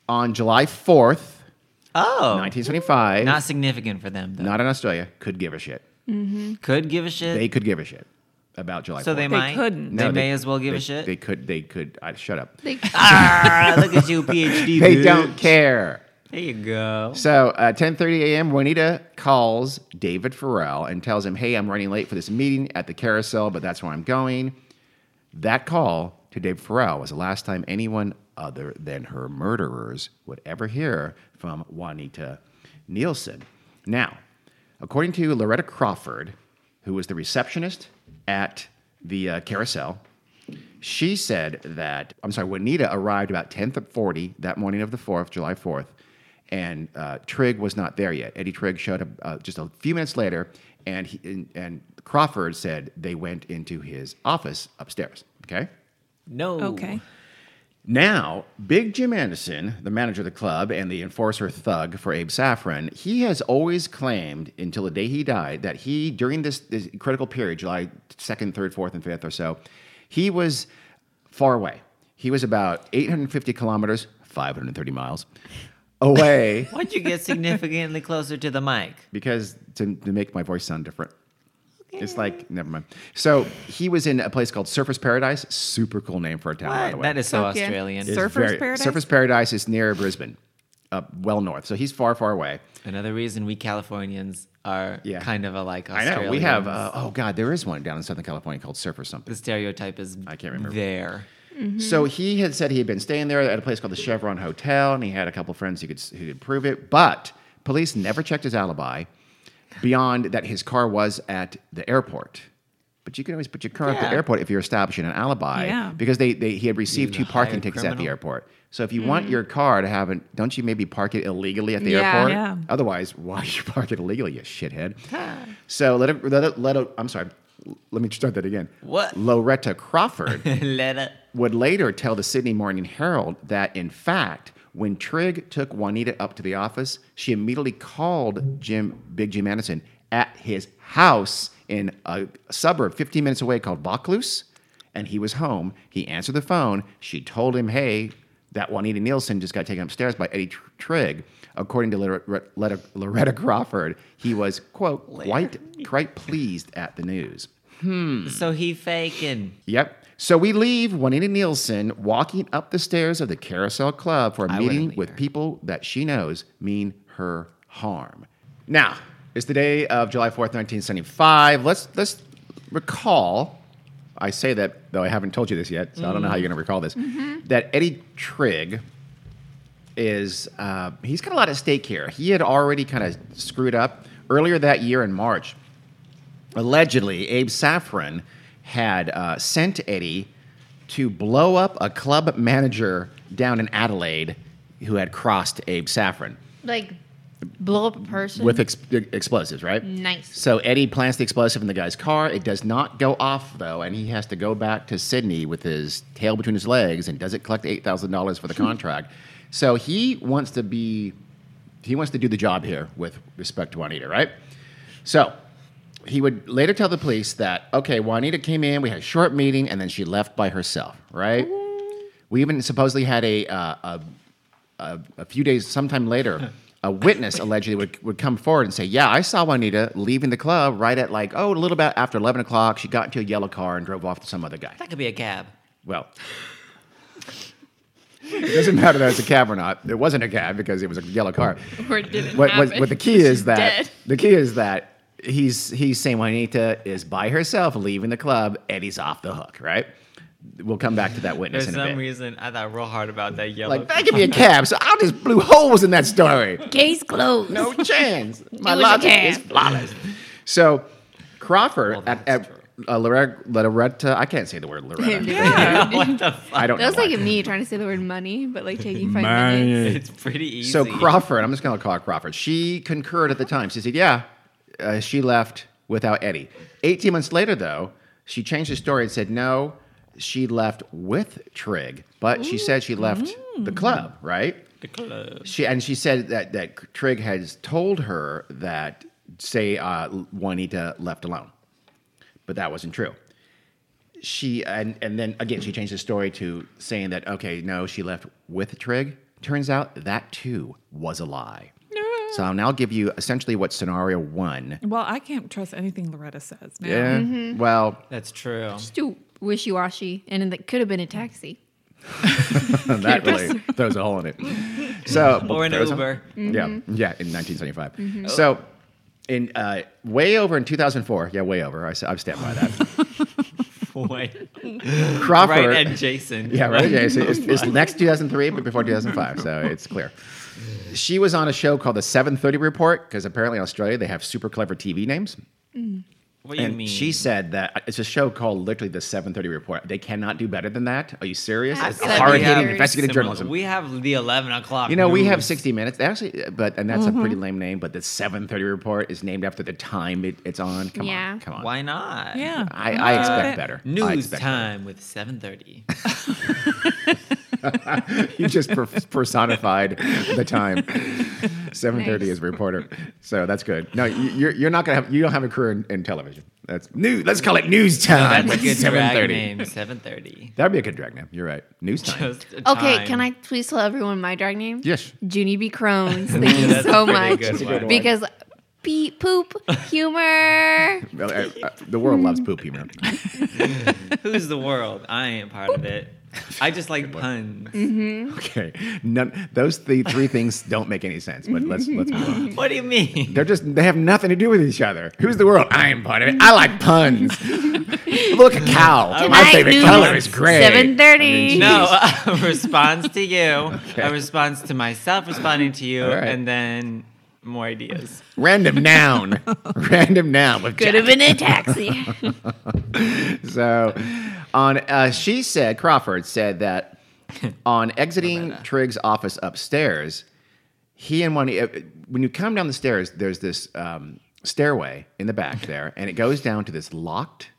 on July 4th, Oh. 1975. Not significant for them, though. not in Australia, could give a shit. Could give a shit. They could give a shit about July. so 4th. they, They might. couldn't. They No, may as well give they, a shit. They could. They could. I, shut up. They, (laughs) ah, look at you, (laughs) PhD. They bitch. don't care. There you go. So at 10:30 a.m., Juanita calls David Farrell and tells him, "Hey, I'm running late for this meeting at the Carousel, but that's where I'm going." That call to David Farrell was the last time anyone other than her murderers would ever hear from Juanita Nielsen. Now, according to Loretta Crawford, who was the receptionist at the uh, carousel, she said that I'm sorry, Juanita arrived about 10:40 that morning of the 4th, July 4th, and uh, Trigg was not there yet. Eddie Trigg showed up uh, just a few minutes later, and he, and, and Crawford said they went into his office upstairs. Okay. No. Okay. Now, Big Jim Anderson, the manager of the club and the enforcer thug for Abe Saffron, he has always claimed until the day he died that he, during this, this critical period, July 2nd, 3rd, 4th, and 5th or so, he was far away. He was about 850 kilometers, 530 miles away (laughs) Why'd you get significantly closer to the mic? because to, to make my voice sound different. It's like, never mind. So he was in a place called Surface Paradise. Super cool name for a town, by the way. That is so Fuck yeah. Australian. It's Surfers Paradise? Surfers Paradise is near Brisbane, up well north. So he's far, far away. Another reason we Californians are Yeah. kind of alike I Australians. know. We have, uh, oh God, there is one down in Southern California called Surfer something. the stereotype is I can't remember. there. So he had said he had been staying there at a place called the Chevron Hotel, and he had a couple friends who could who could prove it. But police never checked his alibi beyond that his car was at the airport. But you can always put your car at Yeah. the airport if you're establishing an alibi, Yeah. because they, they he had received two parking hired tickets at the criminal. airport. So if you hmm. want your car to have it, don't you maybe park it illegally at the Yeah. airport? Yeah. Otherwise, why (laughs) you park it illegally, you shithead? so let it, let it, let it, I'm sorry. Let me start that again. What? Loretta Crawford (laughs) Let it. would later tell the Sydney Morning Herald that, in fact, when Trigg took Juanita up to the office, she immediately called Jim, Big Jim Anderson, at his house in a suburb 15 minutes away called Vaucluse, and he was home. He answered the phone. She told him, hey, that Juanita Nielsen just got taken upstairs by Eddie Tr- Trigg. According to Loretta, Loretta, Loretta Crawford, he was, quote, quite, quite pleased at the news. Hmm. So he faking. Yep. So we leave Juanita Nielsen walking up the stairs of the Carousel Club for a I meeting with people that she knows mean her harm. Now, it's the day of July 4th, 1975. Let's let's recall. I say that though I haven't told you this yet, so I don't know how you're going to recall this. That Eddie Trigg is uh, he's got a lot at stake here. He had already kind of screwed up earlier that year in March allegedly, Abe Saffron had uh, sent Eddie to blow up a club manager down in Adelaide who had crossed Abe Saffron Like, blow up a person. with ex- explosives, right? Nice. So Eddie plants the explosive in the guy's car. It does not go off though, and he has to go back to Sydney with his tail between his legs and doesn't collect eight thousand dollars for the (laughs) contract. So he wants to be, he wants to do the job here with respect to Juanita, right? So he would later tell the police that okay, Juanita came in, we had a short meeting, and then she left by herself, right? We even supposedly had a uh, a, a, a few days, sometime later, (laughs) a witness allegedly would, would come forward and say, Yeah, I saw Juanita leaving the club right at like, oh, a little bit after 11 o'clock. She got into a yellow car and drove off to some other guy. That could be a cab. Well, it doesn't matter that it's a cab or not. It wasn't a cab because it was a yellow car. Or it didn't What, what, what the key is (laughs) that dead. the key is that he's he's saying Juanita is by herself leaving the club. Eddie's off the hook, right? We'll come back to that (laughs) witness For in a some bit. reason, I thought real hard about that yellow. Like that could be a cab, so I just blew holes in that story. Case closed. No (laughs) chance. My was a logic is flawless. So Crawford Well, at, at uh, Loretta, Loretta, I can't say the word Loretta. Yeah. (laughs) what the fuck? I don't That was like me trying to say the word money, but like taking five minutes. It's pretty easy. So Crawford, I'm just going to call her Crawford. She concurred at the time. She said, "Yeah, uh, she left without Eddie." 18 months later, though, she changed the story and said, "No, she left with Trigg, but she said she left the club, right?" the club. She and she said that that Trigg has told her that say uh, Juanita left alone, but that wasn't true. She and and then again she changed the story to saying that okay no she left with Trigg. Turns out that too was a lie. So um, I'll now give you essentially what scenario one. Well, I can't trust anything Loretta says now. Yeah. Mm-hmm. Well, That's true. Just too wishy washy, and it could have been a taxi. (laughs) that really throws a hole in it. (laughs) So Or an throws a- Uber. Yeah, mm-hmm. yeah, in 1975. Mm-hmm. So, in uh, way over in 2004, yeah, way over. I, s- I've stand by that. (laughs) Wait. Crawford. Right, and Jason. Yeah, right. Yeah, so it's, it's next 2003, but before 2005, so it's clear. She was on a show called the 7:30 Report because apparently in Australia they have super clever TV names. What do you and mean? she said that it's a show called literally the 7:30 Report. They cannot do better than that. Are you serious? At It's hard-hitting investigative Similar- journalism. We have the 11 o'clock. You know, we have 60 minutes. They Actually, but and that's a pretty Mm-hmm. lame name. But the 7:30 Report is named after the time it, it's on. Come Yeah. on, come on. Why not? Yeah. I, I expect Uh, better. I News expect time with 7:30. (laughs) (laughs) better. (laughs) You just per- personified the time. 7:30 Nice. as a reporter. So that's good. No, you- you're you're not gonna have you don't have a career in, in television. That's news. Let's call it news time. That's a good drag 7:30. name. 7:30. That'd be a good drag name. You're right. News time. Just a Okay, time. can I please tell everyone my drag name? yes. Junie B. Crones. (laughs) Thank you That's so much. good That's a good one. Because beep, poop, humor. Well, uh, uh, the world loves poop humor. (laughs) Who's the world? I ain't part of it. (laughs) I just like puns. Mm-hmm. Okay. None, those th- three things don't make any sense. But let's let's move on. (laughs) What do you mean? They're just they have nothing to do with each other. Who's the world? I am part of it. I like puns. (laughs) Look a cow. My favorite color is gray. 7:30. No, a response to you, a response to myself responding to you, All right. and then more ideas. Random noun. (laughs) Random noun with Could have been a taxi. (laughs) So, on uh, she said Crawford said that (laughs) on exiting Trigg's office upstairs, he and one uh, when you come down the stairs, there's this um, stairway in the back there, and it goes down to this locked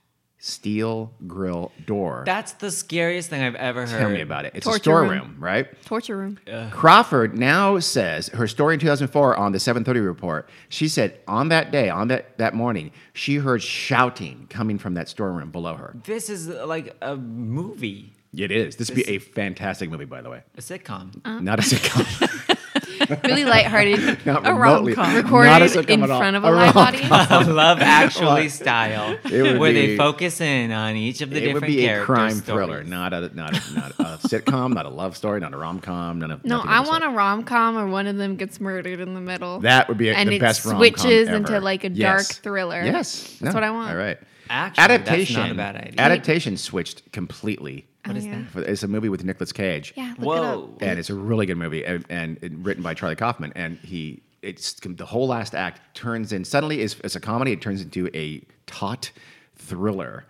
steel grill door. That's the scariest thing I've ever heard. Tell me about it. It's a Torture room. storeroom, right? Torture room. Crawford now says her story in 2004 on the 730 report. She said on that day, on that, that morning, she heard shouting coming from that storeroom below her. This is like a movie, It is. This would be a fantastic movie, by the way. a sitcom. Uh, Not a sitcom. (laughs) (laughs) Really lighthearted. (laughs) Not A remotely. rom-com. not a Recorded in at all. front of a, A live rom-com. audience. Love Actually style, It would where be- they focus in on each of the different characters. It would be a crime stories. thriller, not a not a, not a (laughs) sitcom, not a love story, not a rom com. None of No, I want sort. a rom com where one of them gets murdered in the middle. That would be a, and the it best rom switches into like a dark thriller. Yes, That's No. what I want. All right. Actually, that's adaptation. not a bad idea. Adaptation switched completely. Oh, what is that? It's a movie with Nicolas Cage. Yeah, look it Whoa. up. and it's a really good movie and, and written by Charlie Kaufman. And he, it's the whole last act turns in suddenly is it's a comedy. It turns into a taut thriller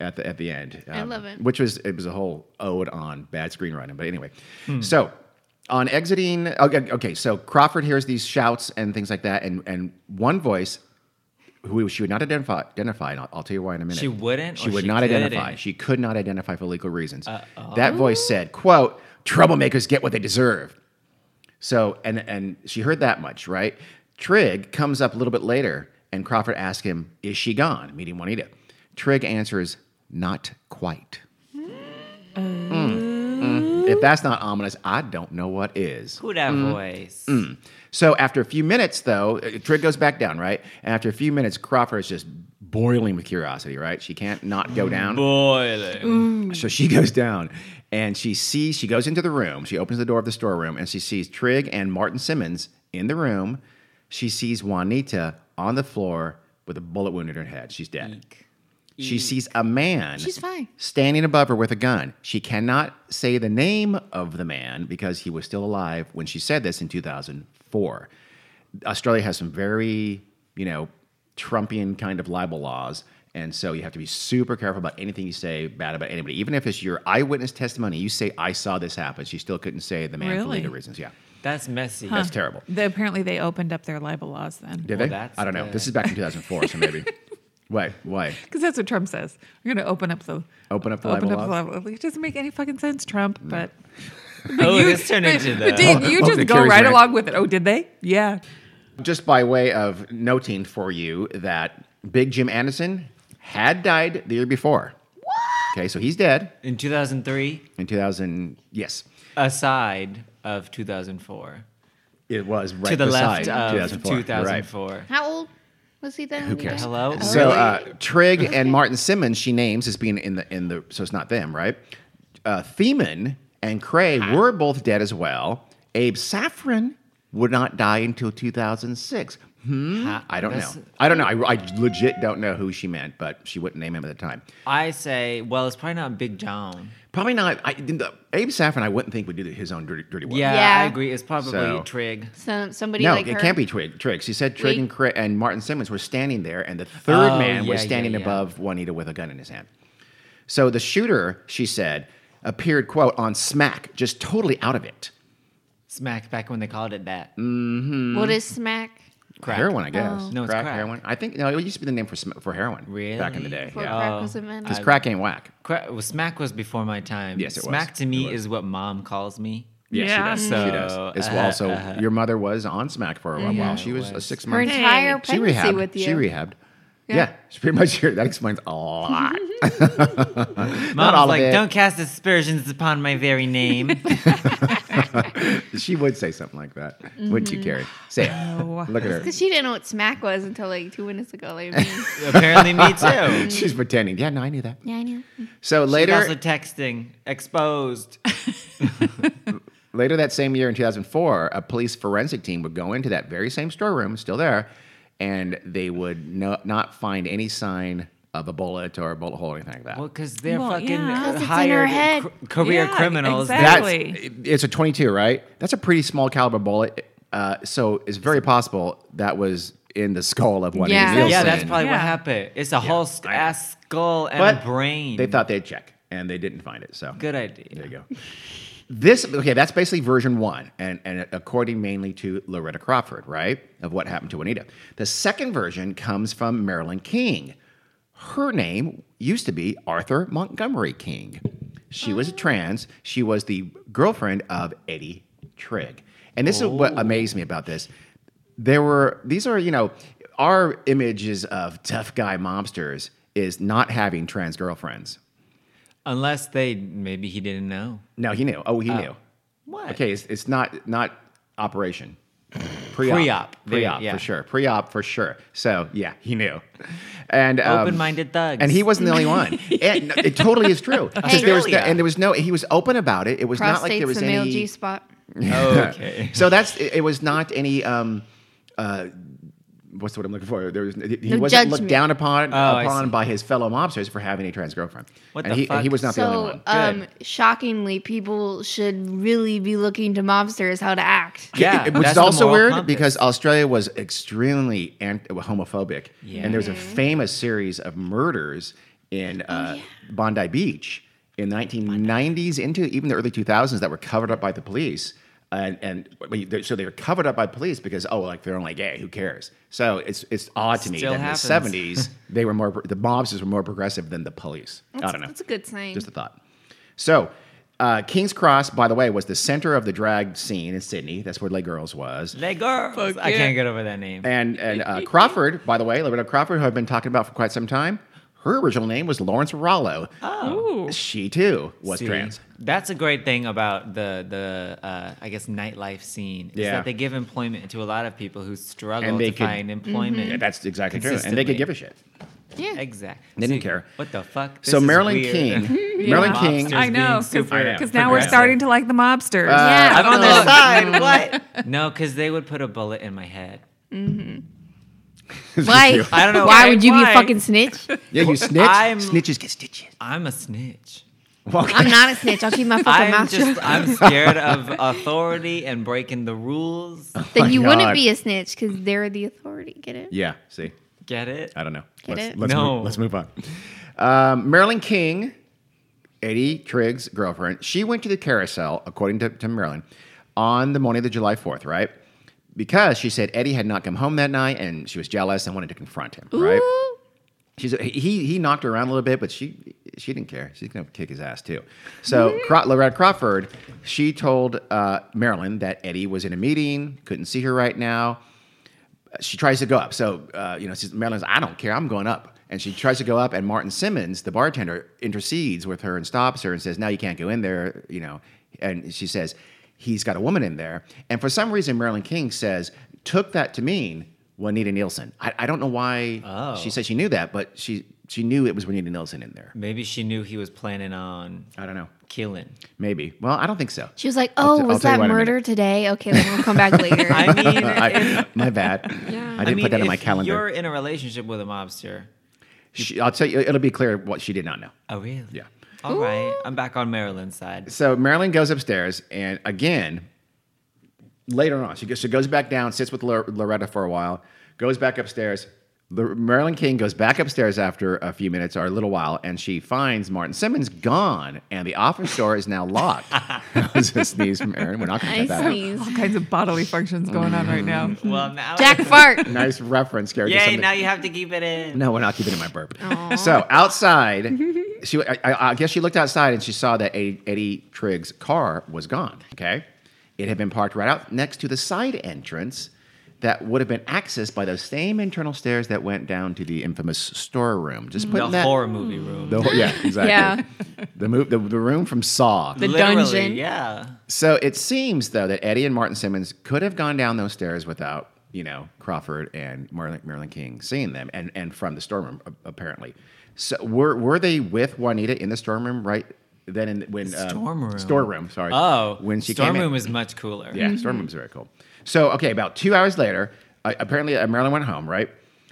at the at the end. um, I love it. Which was it was a whole ode on bad screenwriting. But anyway, Hmm. so on exiting, okay, okay, so Crawford hears these shouts and things like that, and and one voice. Who she would not identify, identify, and I'll, I'll tell you why in a minute. She wouldn't, She or would she not identify. couldn't? She could not identify for legal reasons. That voice said, "quote Troublemakers get what they deserve." So, and and she heard that much, right? Trigg comes up a little bit later, and Crawford asks him, "Is she gone?" Meeting Juanita. Trigg answers, "Not quite." Mm, mm. If that's not ominous, I don't know what is. Who that Mm. voice? So after a few minutes, though, uh, Trigg goes back down, right? And after a few minutes, Crawford is just boiling with curiosity, right? She can't not go down. Boiling. So she goes down and she sees, she goes into the room. She opens the door of the storeroom and she sees Trigg and Martin Simmons in the room. She sees Juanita on the floor with a bullet wound in her head. She's dead. She sees a man She's fine. standing above her with a gun. She cannot say the name of the man because he was still alive when she said this in 2004. Australia has some very, you know, Trumpian kind of libel laws. And so you have to be super careful about anything you say bad about anybody. Even if it's your eyewitness testimony, you say, I saw this happen. She still couldn't say the man for Really? legal reasons. Yeah. That's messy. That's terrible. They, apparently, they opened up their libel laws then. Did Well, they? that's I don't know. the- This is back in 2004, so maybe. (laughs) Why? Why? Because that's what Trump says. We're going to open up the Open up the open libel up laws? the libel. It doesn't make any fucking sense, Trump. But oh, this turned into but the. Dean, (laughs) you the just go Carrie's right rant. along with it. Oh, did they? Yeah. Just by way of noting for you that Big Jim Anderson had died the year before. What? Okay, so he's dead In 2003, in 2000. Yes, aside of 2004. it was right to the beside left of 2004. You're right. How old was he then? Who cares? Hello? So uh, Trigg and Martin Simmons, she names as being in the in the. So it's not them, right? Uh, Theeman and Krahe were both dead as well. Abe Saffron would not die until 2006. Hmm? Ha- I don't know. I don't know. I, I legit don't know who she meant, but she wouldn't name him at the time. I say, well, it's probably not Big John. Probably not. I, the, Abe Saffron, I wouldn't think would do his own dirty, dirty work. Yeah, Yeah. I agree. It's probably So- Trigg. So somebody No, like it her. can't be Trigg. Trigg. She said Trigg Wait. and, Cri- and Martin Simmons were standing there, and the third Oh, man yeah, was yeah, standing yeah. above Juanita with a gun in his hand. So the shooter, she said, appeared, quote, on smack, just totally out of it. Smack back when they called it that. What is smack? Crack. Heroin, I guess. Oh. No, it's crack. heroin. I think, no, it used to be the name for, sm- for heroin Really? back in the day. Before Yeah. crack Oh, was invented. Because crack ain't whack. Cra- well, smack was before my time. Yes, it was. Smack to me is what mom calls me. Yes, Yeah. she does. So, she does. It's uh, also, uh, your mother was on smack for a while. Yeah, she it was, a was. six her months. entire She rehabbed. with you. She rehabbed. Yeah. Yeah. she pretty much. here. That explains a lot. (laughs) Mom's Not all like, of it. don't cast aspersions upon my very name. (laughs) (laughs) (laughs) she would say something like that, wouldn't you, Carrie? Say it. No. Look at her. Because she didn't know what smack was until like two minutes ago. Like me. (laughs) Apparently, me too. Mm. She's pretending. Yeah, no, I knew that. yeah, I knew. So She's later, also texting. Exposed. (laughs) later that same year in 2004, a police forensic team would go into that very same storeroom, still there, and they would no, not find any sign of a bullet or a bullet hole or anything like that. Well, because they're Well, fucking yeah. 'Cause it's in her hired head. cr- career Yeah, criminals. exactly. That's it's a 22, right? That's a pretty small caliber bullet. Uh, so it's very possible that was in the skull of one Yeah. of Nielsen. yeah, that's probably what happened. It's a whole sk- ass skull and But a brain. They thought they'd check, and they didn't find it. So Good idea. There you go. This okay, that's basically version one, and, and according mainly to Loretta Crawford, right, of what happened to Juanita. The second version comes from Marilyn King. Her name used to be Arthur Montgomery King. She was a oh. trans. She was the girlfriend of Eddie Trigg. And this is what oh. amazed me about this. There were these are you know our images of tough guy mobsters is not having trans girlfriends. Unless they, maybe he didn't know. No, he knew. Oh, he oh. knew. What? Okay, it's, it's not not operation. Pre-op. Pre-op. Pre-op yeah. for sure. Pre-op for sure. So yeah, he knew. And um, Open-minded thugs. And he wasn't the only (laughs) one. and it totally is true. 'Cause (laughs) Hey. there was True, no- yeah. and there was no. He was open about it. It was not like there was the male any. G spot. (laughs) Okay. so that's it, it was not any. Um, uh, what's the word I'm looking for? There was he No wasn't looked down upon Oh, I upon see. by his fellow mobsters for having a trans girlfriend. What and the he, and he was not the only So, one. um, Good. shockingly, people should really be looking to mobsters how to act. Yeah, It- which that's is the also moral weird compass. because Australia was extremely ant- homophobic, Yeah. and there was a famous series of murders in uh, Bondi Beach in the 1990s into even the early 2000s that were covered up by the police. And, and when you- so they were covered up by police because oh like they're only gay who cares so it's it's odd to me Still that happens. in the 70s (laughs) they were more the mobsters were more progressive than the police I don't know That's a good sign. just a thought. So, uh, King's Cross, by the way, was the center of the drag scene in Sydney. That's where Les Girls was. Les girls. Fuck I yeah. can't get over that name. And and uh, Crawford, by the way, Loretta Crawford, who I've been talking about for quite some time, her original name was Lawrence Rollo. Oh. Ooh. She too was See, trans. That's a great thing about the the uh, I guess nightlife scene. Is Yeah. that they give employment to a lot of people who struggle And they to could- find mm-hmm. employment. Yeah, that's exactly true. And they could give a shit. yeah. exactly. They didn't See, care. What the fuck? This so is Marilyn weird. King, (laughs) (laughs) Marilyn King, I know, being 'cause- super Because now we're starting to like the mobsters. Uh, yeah. I'm on their side. What? No, because they would put a bullet in my head. Mm-hmm. (laughs) Why? I don't know Why why- would you be a fucking snitch? (laughs) yeah, you snitch. I'm- Snitches get stitches. I'm a snitch. I'm not a snitch. I'll keep my fucking I'm mouth just shut. I'm (laughs) scared of authority and breaking the rules. Then you my wouldn't be a snitch because they're the authority. Get it? Yeah, see. Get it? I don't know. Get let's, it? Let's, No. move, let's move on. Um, Marilyn King, Eddie Trigg's girlfriend, she went to the carousel, according to, to Marilyn, on the morning of the July 4th, right? Because she said Eddie had not come home that night and she was jealous and wanted to confront him, right? Ooh. She's he he knocked her around a little bit, but she she didn't care. She's gonna kick his ass too. So Cro- Loretta Crawford, she told uh, Marilyn that Eddie was in a meeting, couldn't see her right now. She tries to go up. So uh, you know, she's, Marilyn's, I don't care, I'm going up. And she tries to go up, and Martin Simmons, the bartender, intercedes with her and stops her and says, "No, you can't go in there." You know, and she says, "He's got a woman in there." And for some reason, Marilyn King says took that to mean Juanita Nielsen. I, I don't know why Oh. she said she knew that, but she she knew it was Juanita Nielsen in there. Maybe she knew he was planning on I don't know. killing. Maybe. Well, I don't think so. She was like, "Oh, t- I'll was that what in a murder today? Okay, then we'll come back (laughs) later." I mean, (laughs) I, my bad. Yeah. I didn't put that in my calendar. You're in a relationship with a mobster. She, I'll tell you. It'll be clear what she did not know. Oh, really? Yeah. All right. I'm back on Marilyn's side. So Marilyn goes upstairs, and again, later on, she goes, she goes back down, sits with Lor- Loretta for a while, goes back upstairs. The, Marilyn King goes back upstairs after a few minutes or a little while, and she finds Martin Simmons gone, and the office door is now locked. (laughs) that was a sneeze from Aaron. We're not going to I cut that out. All kinds of bodily functions going on right now. (laughs) Well, now. Jack fart. (laughs) Nice reference, Gary. to Yay, now you have to keep it in. No, we're not keeping it in my burp. So outside, she I, I I guess she looked outside and she saw that Eddie, Eddie Trigg's car was gone. Okay, it had been parked right out next to the side entrance that would have been accessed by those same internal stairs that went down to the infamous storeroom. Just The putting that. horror movie room. the ho- yeah, (laughs) exactly. Yeah. The, move, the the room from Saw. The Literally, dungeon. Yeah. So it seems though that Eddie and Martin Simmons could have gone down those stairs without, you know, Crawford and Marilyn, Marilyn King seeing them, and and from the storeroom apparently. So were were they with Juanita in the storeroom right then? In, when uh, Storm room. storeroom, sorry. Oh, when she storm came in. is much cooler. Yeah, Storeroom is very cool. So okay, about two hours later, uh, apparently uh, Marilyn went home. Right?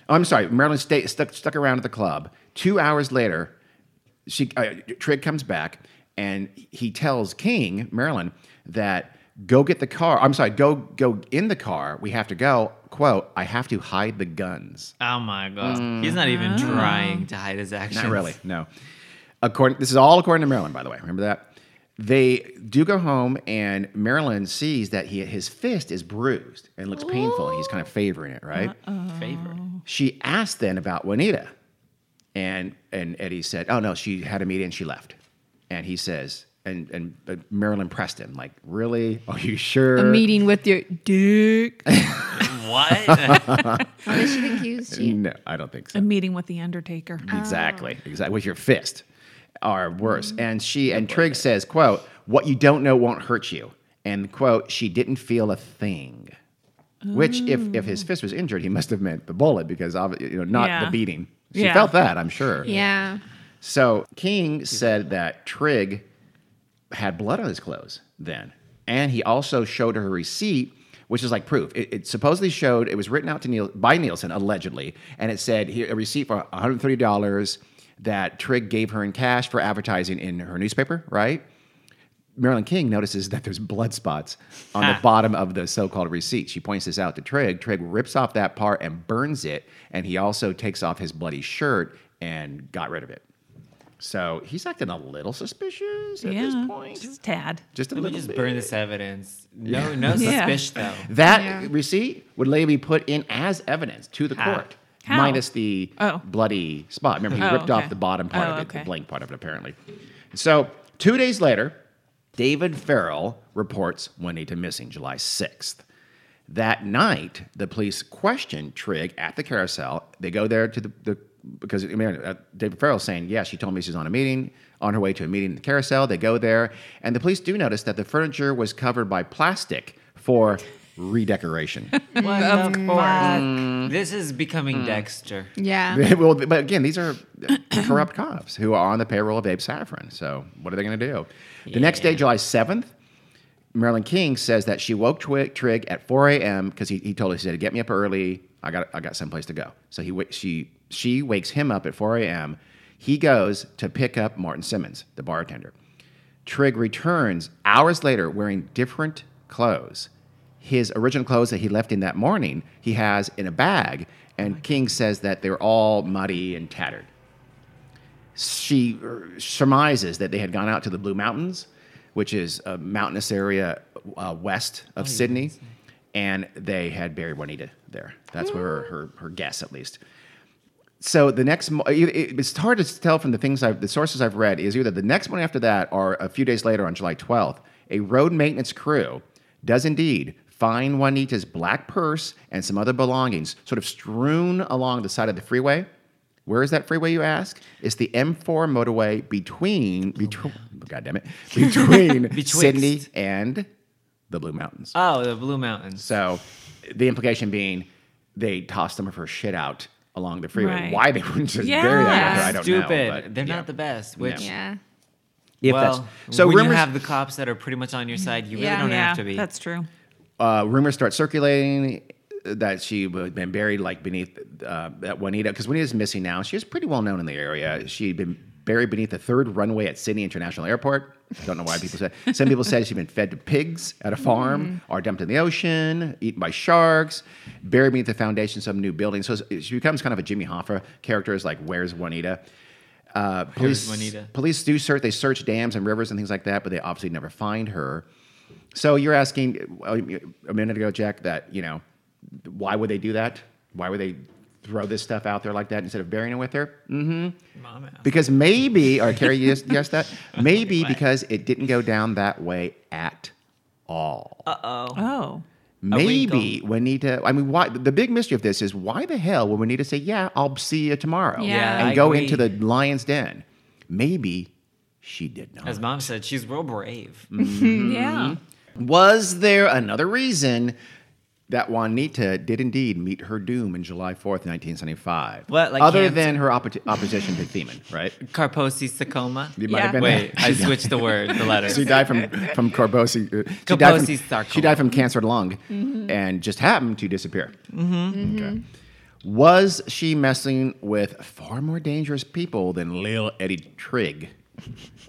Oh, I'm sorry, Marilyn stayed stuck stuck around at the club. Two hours later, she uh, Trigg comes back and he tells King Marilyn that go get the car. I'm sorry, go go in the car. We have to go. Quote: I have to hide the guns. Oh my god. He's not even trying to hide his actions. Not really. No. According, this is all according to Marilyn, by the way. Remember that. They do go home, and Marilyn sees that he, his fist is bruised and looks painful, and he's kind of favoring it, right? Favorite. She asked then about Juanita, and and Eddie said, "Oh no, she had a meeting and she left." And he says, and and but Marilyn pressed him, like, "Really? Are you sure?" A meeting with your dick. (laughs) What? How did she accuse you? No, I don't think so. A meeting with the Undertaker. Exactly. Exactly. With your fist are worse. And she and Trigg says, quote, what you don't know won't hurt you. And quote, she didn't feel a thing. Which if if his fist was injured, he must have meant the bullet because you know, not Yeah. the beating. She Yeah. felt that, I'm sure. Yeah. So King said that Trigg had blood on his clothes then. And he also showed her a receipt, which is like proof. It, it supposedly showed, it was written out to Neil, by Nielsen, allegedly, and it said here, a receipt for $130 that Trigg gave her in cash for advertising in her newspaper, right? Marilyn King notices that there's blood spots on the bottom of the so-called receipt. She points this out to Trigg. Trigg rips off that part and burns it, and he also takes off his bloody shirt and got rid of it. So he's acting a little suspicious at yeah. this point. Just a tad. Just a Let me little just bit. burn this evidence. No, (laughs) no Yeah. suspicion though. That Yeah. receipt would later be put in as evidence to the How? court, How? minus the Oh. bloody spot. Remember, he Oh, ripped off the bottom part Oh, of it, the blank part of it, apparently. So two days later, David Farrell reports Juanita missing, July 6th. That night, the police question Trigg at the carousel. They go there to the, the because I mean, uh, David Farrell's saying, yeah, she told me she's on a meeting, on her way to a meeting in the carousel. They go there, and the police do notice that the furniture was covered by plastic for redecoration. (laughs) of course. This is becoming Hmm. Dexter. Yeah. (laughs) well, but again, these are corrupt cops who are on the payroll of Abe Saffron. So what are they going to do? The next day, July 7th, Marilyn King says that she woke Twi- Trigg at 4 a.m. because he, he told her, he said, get me up early. I got, I got someplace to go. So he, wa- she, she wakes him up at 4 a.m. He goes to pick up Martin Simmons, the bartender. Trigg returns hours later wearing different clothes. His original clothes that he left in that morning, he has in a bag, and King says that they're all muddy and tattered. She uh, surmises that they had gone out to the Blue Mountains, which is a mountainous area uh, west of Sydney, and they had buried Juanita there. That's where her, her, her guess, at least so the next mo- it- it- it's hard to tell from the things I've the sources I've read is either the next one after that or a few days later on July 12th, a road maintenance crew does indeed find Juanita's black purse and some other belongings sort of strewn along the side of the freeway. Where is that freeway, you ask? It's the M4 motorway between, oh, (laughs) between God damn it, between Betwixt. Sydney and the Blue Mountains. Oh, the Blue Mountains. So the implication being they tossed some of her shit out along the freeway. Right. Why they wouldn't just Yeah. bury that with her, I don't Stupid. know. but They're yeah. not the best. Which Yeah. If well, that's so, when you rumors have the cops that are pretty much on your side, you really Yeah. don't yeah, have to be. that's true. Uh, rumors start circulating that she had been buried like beneath uh, that Juanita because Juanita's missing now. She was pretty well known in the area. She'd been buried beneath the third runway at Sydney International Airport. Don't know why people said. (laughs) Some people said she'd been fed to pigs at a farm or dumped in the ocean, eaten by sharks, buried beneath the foundation of some new building. So she becomes kind of a Jimmy Hoffa character. Is like, where's Juanita? Uh, police, Juanita? police do search. They search dams and rivers and things like that, but they obviously never find her. So you're asking uh, a minute ago, Jack, that you know, why would they do that? Why would they throw this stuff out there like that instead of burying it with her? Mm, Mom asked. Because maybe, or Carrie, you guessed, guessed that. (laughs) Maybe because it didn't go down that way at all. Uh-oh. Oh, Maybe Juanita. I mean, why? The big mystery of this is why the hell would Juanita say, "Yeah, I'll see you tomorrow," Yeah. and I go agree. into the lion's den? Maybe she did not. As mom said, she's real brave. Mm. (laughs) yeah. Was there another reason that Juanita did indeed meet her doom in July 4th, 1975? What, like Other cancer? than her oppo- opposition to Theeman, right? Carposi sarcoma. It might Yeah. have been Wait, that. I switched the word, the letters. She died from from Corbosi. uh, She died Kaposi's from, sarcoma. she died from cancer lung, mm-hmm. and just happened to disappear. Mm-hmm. Okay. Mm-hmm. Was she messing with far more dangerous people than Lil Eddie Trigg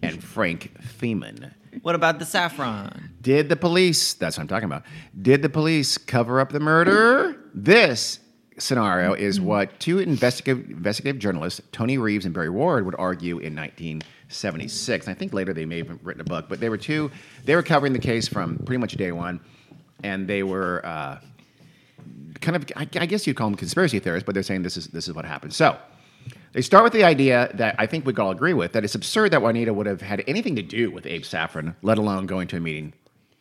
and Frank Theeman? What about the saffron? Did the police, that's what I'm talking about, did the police cover up the murder? This scenario is what two investigative, investigative journalists, Tony Reeves and Barry Ward, would argue in 1976. And I think later they may have written a book, but they were two, they were covering the case from pretty much day one. And they were uh, kind of, I, I guess you'd call them conspiracy theorists, but they're saying this is, this is what happened. So, they start with the idea that I think we could all agree with that it's absurd that Juanita would have had anything to do with Abe Saffron, let alone going to a meeting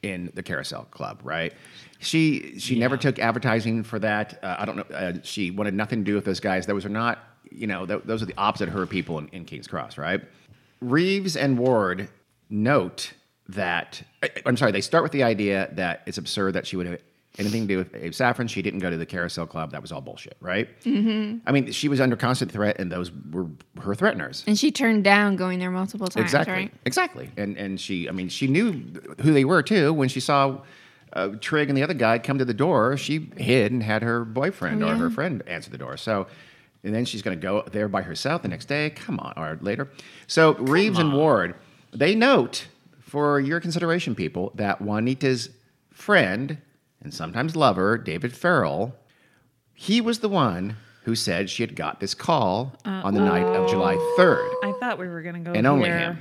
in the Carousel Club, right? She she never took advertising for that. Uh, I don't know. Uh, she wanted nothing to do with those guys. Those are not, you know, th- those are the opposite of her people in, in King's Cross, right? Reeves and Ward note that I'm sorry. They start with the idea that it's absurd that she would have anything to do with Abe Saffron. She didn't go to the Carousel Club. That was all bullshit, right? Mm-hmm. I mean, she was under constant threat, and those were her threateners. And she turned down going there multiple times, Exactly. right? Exactly. And and she, I mean, she knew who they were too. When she saw uh, Trigg and the other guy come to the door, she hid and had her boyfriend Oh, or her friend answer the door. So, and then she's going to go there by herself the next day. Come on, or later. So Reeves and Ward, they note for your consideration, people, that Juanita's friend and sometimes lover, David Farrell, he was the one who said she had got this call on the night of July uh, 3rd I thought we were gonna go and only him.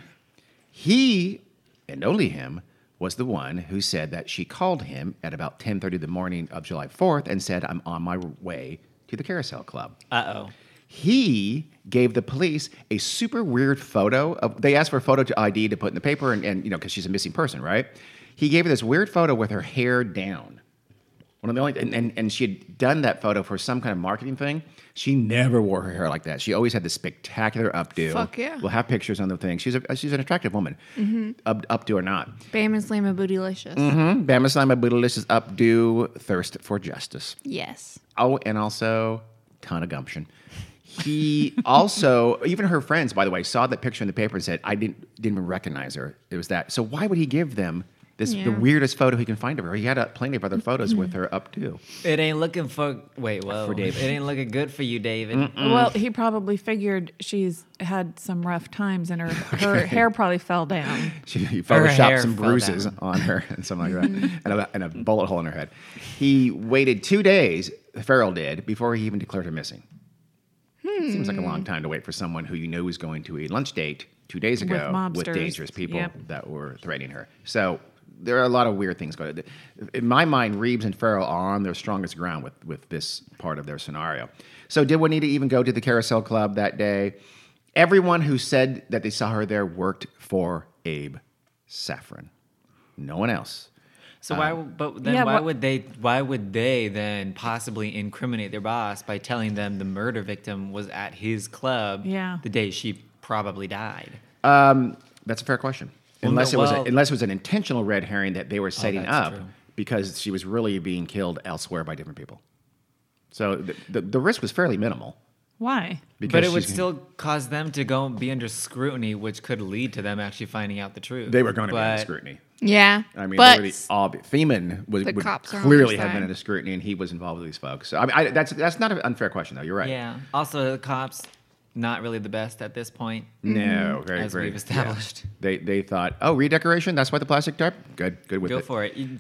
He and only him was the one who said that she called him at about 10:30 the morning of July 4th and said, "I'm on my way to the Carousel Club." Uh-oh. He gave the police a super weird photo of. They asked for a photo to ID to put in the paper, and, and you know because she's a missing person, right? He gave her this weird photo with her hair down. One of the only, and, and, and she had done that photo for some kind of marketing thing. She never wore her hair like that. She always had this spectacular updo. Fuck yeah. We'll have pictures on the thing. She's a she's an attractive woman, up, updo or not. Bam and slam a bootylicious. Mm-hmm. Bama Slima Bootylicious updo, thirst for justice. Yes. Oh, and also ton of gumption. He also, (laughs) even her friends, by the way, saw that picture in the paper and said, "I didn't didn't even recognize her. It was that." So why would he give them this the weirdest photo he can find of her? He had uh, plenty of other photos with her up too. It ain't looking for wait, well, For David. it ain't looking good for you, David. Well, he probably figured she's had some rough times and her (laughs) her hair probably fell down. (laughs) She, he Her photoshopped some bruises down. on her and something like that, and, a, and a bullet hole in her head. He waited two days. Farrell did before he even declared her missing. Seems like a long time to wait for someone who you know was going to a lunch date two days ago with, mobsters. dangerous people Yep. that were threatening her. So there are a lot of weird things going. on. In my mind, Reeves and Farrell are on their strongest ground with with this part of their scenario. So did Juanita even go to the Carousel Club that day? Everyone who said that they saw her there worked for Abe Saffron. No one else. So why? would- But then Yeah, why what- would they? Why would they then possibly incriminate their boss by telling them the murder victim was at his club? Yeah. The day she probably died. Um, that's a fair question. Well, Unless no, it was well- a, unless it was an intentional red herring that they were oh, setting that's up true. because she was really being killed elsewhere by different people. So the, the, the risk was fairly minimal. Why? but it would she's- still cause them to go be under scrutiny, which could lead to them actually finding out the truth. They were going to be under scrutiny. Yeah. I mean, but they were the ob- Theeman was, The would cops clearly have been side. under scrutiny, and he was involved with these folks. So I mean, I, that's that's not an unfair question, though. You're right. Yeah. Also, the cops not really the best at this point. No, very As very we've established. yeah. They they thought, oh, redecoration. That's why the plastic tarp. Good, good with Go it. Go for it. You-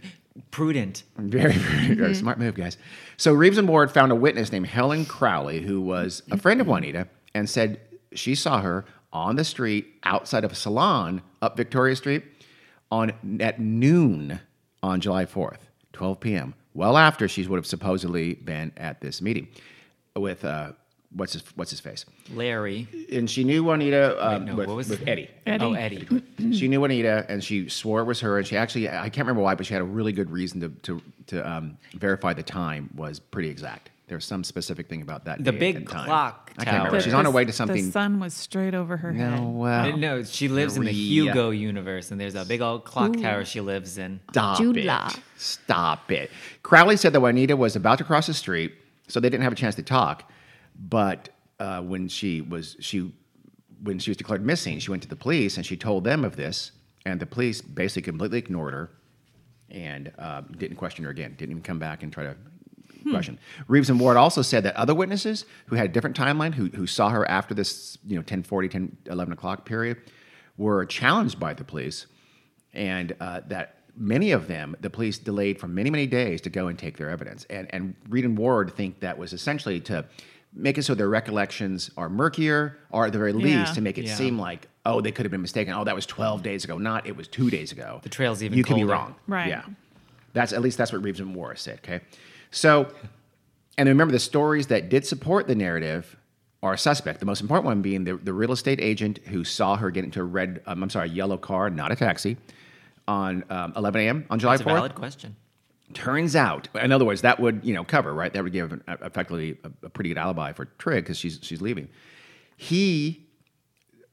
Prudent. Very, very, very smart move, guys. So Reeves and Ward found a witness named Helen Crowley, who was a friend of Juanita, and said she saw her on the street outside of a salon up Victoria Street on at noon on July 4th, 12 p.m. Well after she would have supposedly been at this meeting with uh, what's his what's his face, Larry. and she knew Juanita um, no, with, what was with Eddie. Eddie. Oh, (clears throat) Eddie. She knew Juanita, and she swore it was her. And she actually, I can't remember why, but she had a really good reason to to, to um, verify the time was pretty exact. There was some specific thing about that. The date big and time. clock I can't remember. tower. She's on her way to something. The sun was straight over her head. no, well, No, she lives in the Hugo universe, and there's a big old clock tower she lives in. Stop Julia. it. Stop it. Crowley said that Juanita was about to cross the street, so they didn't have a chance to talk. But uh, when she was she when she was declared missing, she went to the police and she told them of this, and the police basically completely ignored her and uh, didn't question her again. Didn't even come back and try to question. Reeves and Ward also said that other witnesses who had a different timeline, who, who saw her after this, you know, 1040, 10, 11 o'clock period, were challenged by the police, and uh, that many of them, the police delayed for many, many days to go and take their evidence. And, and Reed and Ward think that was essentially to make it so their recollections are murkier, or at the very least, Yeah. to make it Yeah. seem like, oh, they could have been mistaken. Oh, that was 12 days ago. Not, it was two days ago. The trail's even You could be wrong. Right. Yeah. That's at least that's what Reeves and Morris said. Okay, so and remember the stories that did support the narrative are suspect. The most important one being the, the real estate agent who saw her get into a red, um, I'm sorry, a yellow car, not a taxi, on um, 11 a.m. on July That's a 4th. valid question. Turns out, in other words, that would you know cover right. That would give an, effectively a, a pretty good alibi for Trigg because she's she's leaving. He,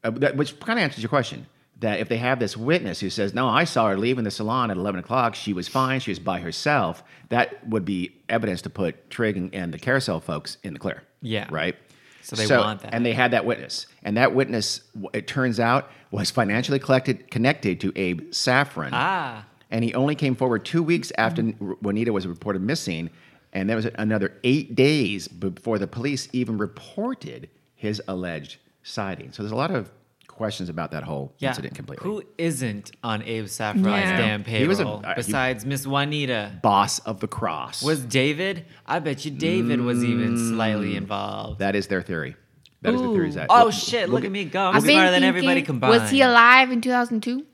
uh, that, which kind of answers your question. That if they have this witness who says, "No, I saw her leaving the salon at 11 o'clock. She was fine. She was by herself," that would be evidence to put Trigg and, the carousel folks in the clear. Yeah. Right. So they want that. and they had that witness, and that witness, it turns out, was financially collected connected to Abe Saffron Ah. And he only came forward two weeks after Juanita was reported missing, and there was another eight days before the police even reported his alleged sighting. So there's a lot of questions about that whole Yeah. incident completely. Who isn't on Abe Saffron's Yeah. damn He was a- payroll uh, besides Miss Juanita? Boss of the cross. Was David? I bet you David was even Mm. slightly involved. that is their theory? That is the theory. Is that Oh we'll- shit! we'll Look get- at me go. I'm I've been smarter than everybody combined. Was he alive in 2002?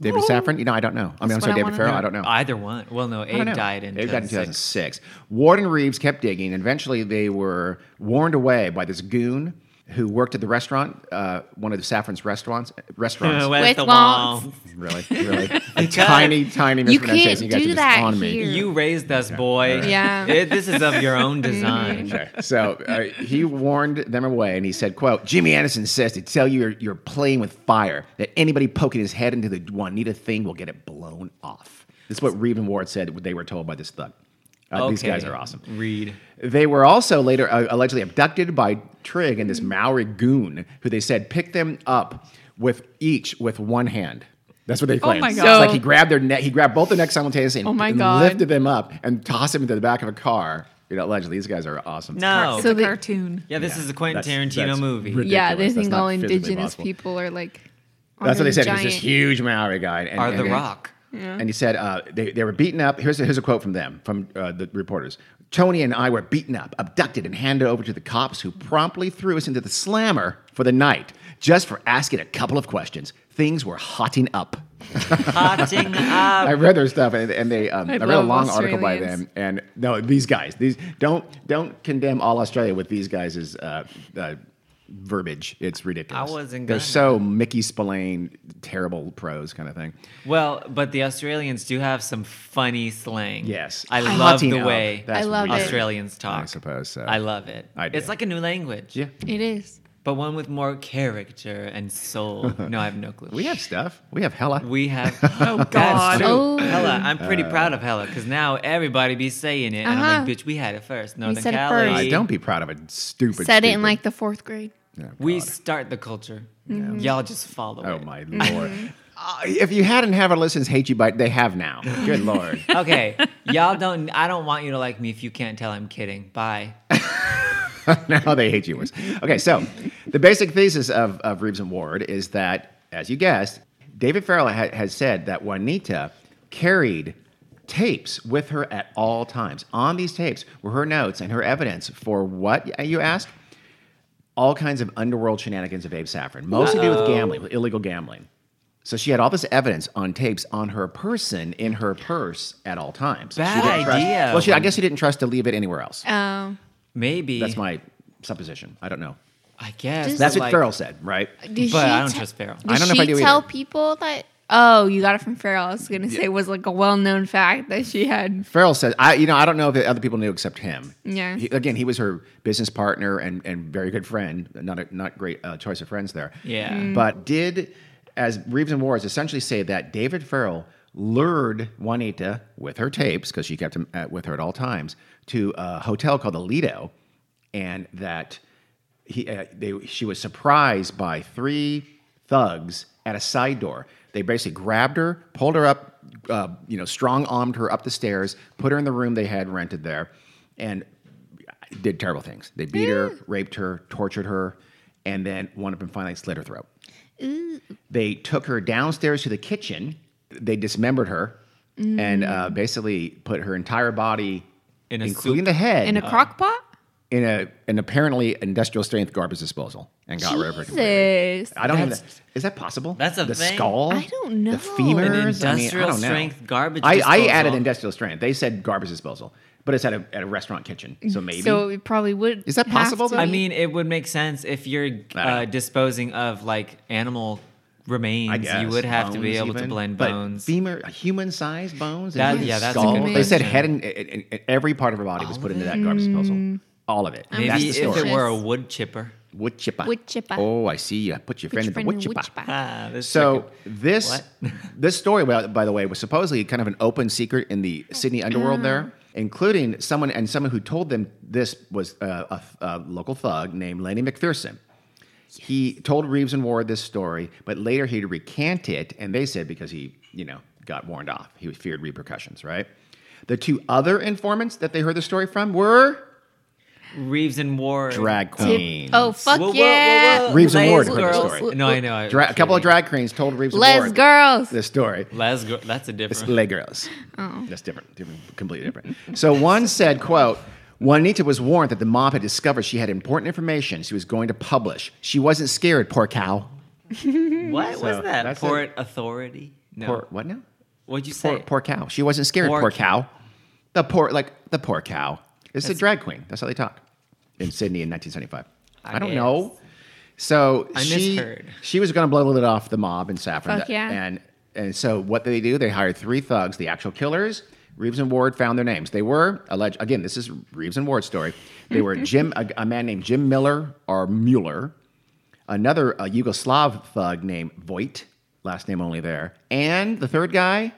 David Saffron? You know, I don't know. I mean, I'm That's sorry, what I David wanna Farrell. know. I don't know. Either one. Well, no, I don't Abe know. died in. Abe died in 2006. Warden Reeves kept digging. and Eventually, they were warned away by this goon who worked at the restaurant, uh, one of the Saffron's restaurants. Restaurants. (laughs) Where's With the wants. wall? (laughs) really, really, (laughs) a tiny, tiny You mispronunciation. can't guys are do just that on me. here. You raised us, boy. Yeah. It- this is of your own design. Okay. So uh, he warned them away, and he said, "quote Jimmy Anderson says to tell you you're, you're playing with fire. That anybody poking his head into the Juanita thing will get it blown off." This is what Reeve and Ward said. They were told by this thug. Uh, These guys are awesome. Read. They were also later uh, allegedly abducted by Trigg and this Maori goon, who they said picked them up with each with one hand. That's what they claimed. my It's God. like he grabbed their neck, he grabbed both their necks simultaneously and, Oh my and God. lifted them up and tossed them into the back of a car. You know, allegedly, these guys are awesome. No. It's So a the- cartoon. yeah, this Yeah, is a Quentin that's- Tarantino that's movie. ridiculous. Yeah, they think all indigenous possible. people are like. That's what they said. He was this huge Maori guy. And, Are and the they- Rock? And he said uh, they, they were beaten up. Here's a, here's a quote from them, from uh, the reporters. Tony and I were beaten up, abducted, and handed over to the cops who promptly threw us into the slammer for the night just for asking a couple of questions. Things were hotting up. Hotting (laughs) up. I read their stuff, and, and they um, I, I read a long article by them. And no, these guys, these don't don't condemn all Australia with these guys' uh, uh, verbiage. It's ridiculous. I wasn't They're gonna. so Mickey Spillane, terrible prose kind of thing. Well, but the Australians do have some funny slang. Yes, I Hotting love the way That's I love it. Australians talk. I suppose so. I love it. I do. It's like a new language. Yeah. It is. but one with more character and soul. (laughs) no, I have no clue. We have stuff. We have hella. We have. (laughs) Oh, That's God. true. Oh. Hella. I'm pretty Uh, proud of Hella because now everybody be saying it, and I'm Uh-huh. like, bitch, we had it first. Northern said it Cali. first. Uh, don't be proud of it. Stupid. Said it in like the fourth grade. Oh, We start the culture. Y'all just follow Oh it. my Mm-hmm. lord. Uh, if you hadn't have our listeners hate you, but they have now. Good lord. (laughs) Okay, y'all don't. I don't want you to like me if you can't tell I'm kidding. Bye. (laughs) now they hate you worse. Okay, so the basic thesis of, of Reeves and Ward is that, as you guessed, David Farrell ha- has said that Juanita carried tapes with her at all times. On these tapes were her notes and her evidence for what you ask? All kinds of underworld shenanigans of Abe Saffron, mostly to do with gambling, with illegal gambling. So she had all this evidence on tapes on her person in her purse at all times. She Bad didn't trust- idea. well, she, I guess she didn't trust to leave it anywhere else. Um, Maybe. That's my supposition. I don't know. I guess. Just- That's what like, Farrell said, right? did But she I don't te- trust Farrell. Did I don't know if she I do tell either. people that? Oh, you got it from Farrell. I was gonna say it was like a well-known fact that she had. Farrell said, I, you know, I don't know if other people knew except him. Yeah. He- again, he was her business partner and, and very good friend. Not a not great uh, choice of friends there. Yeah. Mm. But did, as Reeves and Wars essentially say that David Farrell lured Juanita with her tapes, because she kept them at, with her at all times, to a hotel called the Lido, and that he, uh, they, she was surprised by three thugs at a side door. They basically grabbed her, pulled her up, uh, you know, strong armed her up the stairs, put her in the room they had rented there, and did terrible things. They beat her, raped her, tortured her, and then one of them finally slit her throat. They took her downstairs to the kitchen. They dismembered her and uh, basically put her entire body, In a including soup? the head, In a crock pot? In a an apparently industrial strength garbage disposal, and got rid of her. completely. Jesus. I don't even. That's- Is that possible? That's a the thing? skull. I don't know. The femurs. An I mean, I industrial don't know. strength garbage I, I added industrial strength. They said garbage disposal, but it's at a at a restaurant kitchen. So maybe. So it probably would. Is that possible. I mean, it would make sense if you're uh, disposing of like animal remains. I guess you would have to be bones able to even. blend But bones. femur, human-sized bones. That- and yeah, that's a skull. good They said head and, and- and every part of her body was put into that garbage disposal. All of it. I'm That's Maybe the if story. it were a wood chipper. wood chipper. Wood chipper. Oh, I see. You put your Put friend your in the friend wood in chipper. wood chipper. Ah, this So chicken- this (laughs) this story, by, by the way, was supposedly kind of an open secret in the Sydney underworld there, including someone and someone who told them this was uh, a, a local thug named Lenny McPherson. He told Reeves and Ward this story, but later he'd recant it, and they said because he, you know, got warned off. He feared repercussions, right? The two other informants that they heard the story from were Reeves and Ward. drag queens. Oh fuck Whoa, whoa, whoa, yeah! whoa. Reeves and Les Ward heard the girls. story. No, I know. I- Dra- a couple of drag queens told Reeves and Les Ward girls. this story. Les girl. That's a It's different. lay girls. Oh. That's different, different, completely different. So one said, "quote." Juanita was warned that the mob had discovered she had important information she was going to publish. She wasn't scared, poor cow. (laughs) what So, was that? that's Port Authority? No. Poor what now? What'd you say? Poor, poor cow. She wasn't scared, Poor poor, cow. cow. The poor, like the poor cow. It's a drag queen. That's how they talk in Sydney in 1975. I, I don't guess. know. So I she misheard. she was going to blow the lid off the mob in Saffron. Fuck yeah. And and so what did they do? They hired three thugs, the actual killers. Reeves and Ward found their names. They were alleged. Again, this is Reeves and Ward's story. They were (laughs) Jim, a, a man named Jim Miller or Mueller, another a Yugoslav thug named Voigt, last name only there, and the third guy,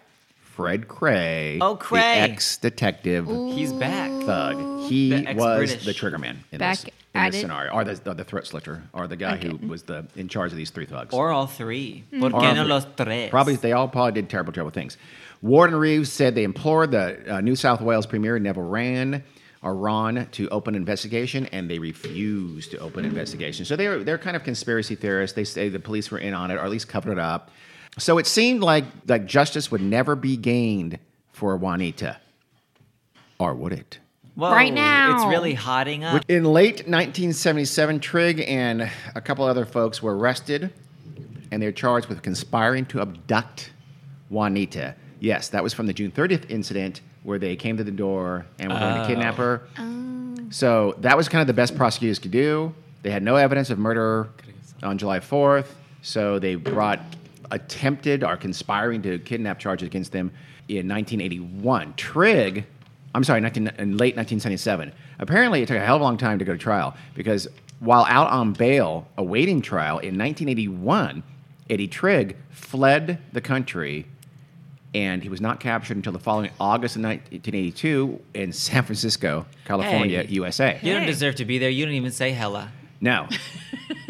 Fred Krahe. Oh, Krahe. the ex-detective He's back. thug. He The was ex-British. the triggerman in Back this, in at this it. scenario, or the, or the throat slitter, or the guy who was the in charge of these three thugs. Or all three. Mm. ¿Por Or qué no three. los tres? Probably they all probably did terrible, terrible things. Warden Reeves said they implored the uh, New South Wales Premier Neville Rand or Ron to open an investigation, and they refused to open an investigation. So they're they're kind of conspiracy theorists. They say the police were in on it, or at least covered it up. So it seemed like like justice would never be gained for Juanita, or would it? Whoa, Right now. It's really hotting up. In late 1977, Trigg and a couple other folks were arrested, and they're charged with conspiring to abduct Juanita. Yes, that was from the June 30th incident where they came to the door and were going to Oh. kidnap her. Oh. So that was kind of the best prosecutors could do. They had no evidence of murder on July 4th, so they brought attempted or conspiring to kidnap charges against them in 1981. Trigg, I'm sorry, 19, in late 1977. Apparently, it took a hell of a long time to go to trial because while out on bail awaiting trial in 1981, Eddie Trigg fled the country and he was not captured until the following August of 1982 in San Francisco, California, Hey. USA. You don't deserve to be there. You don't even say hella. No.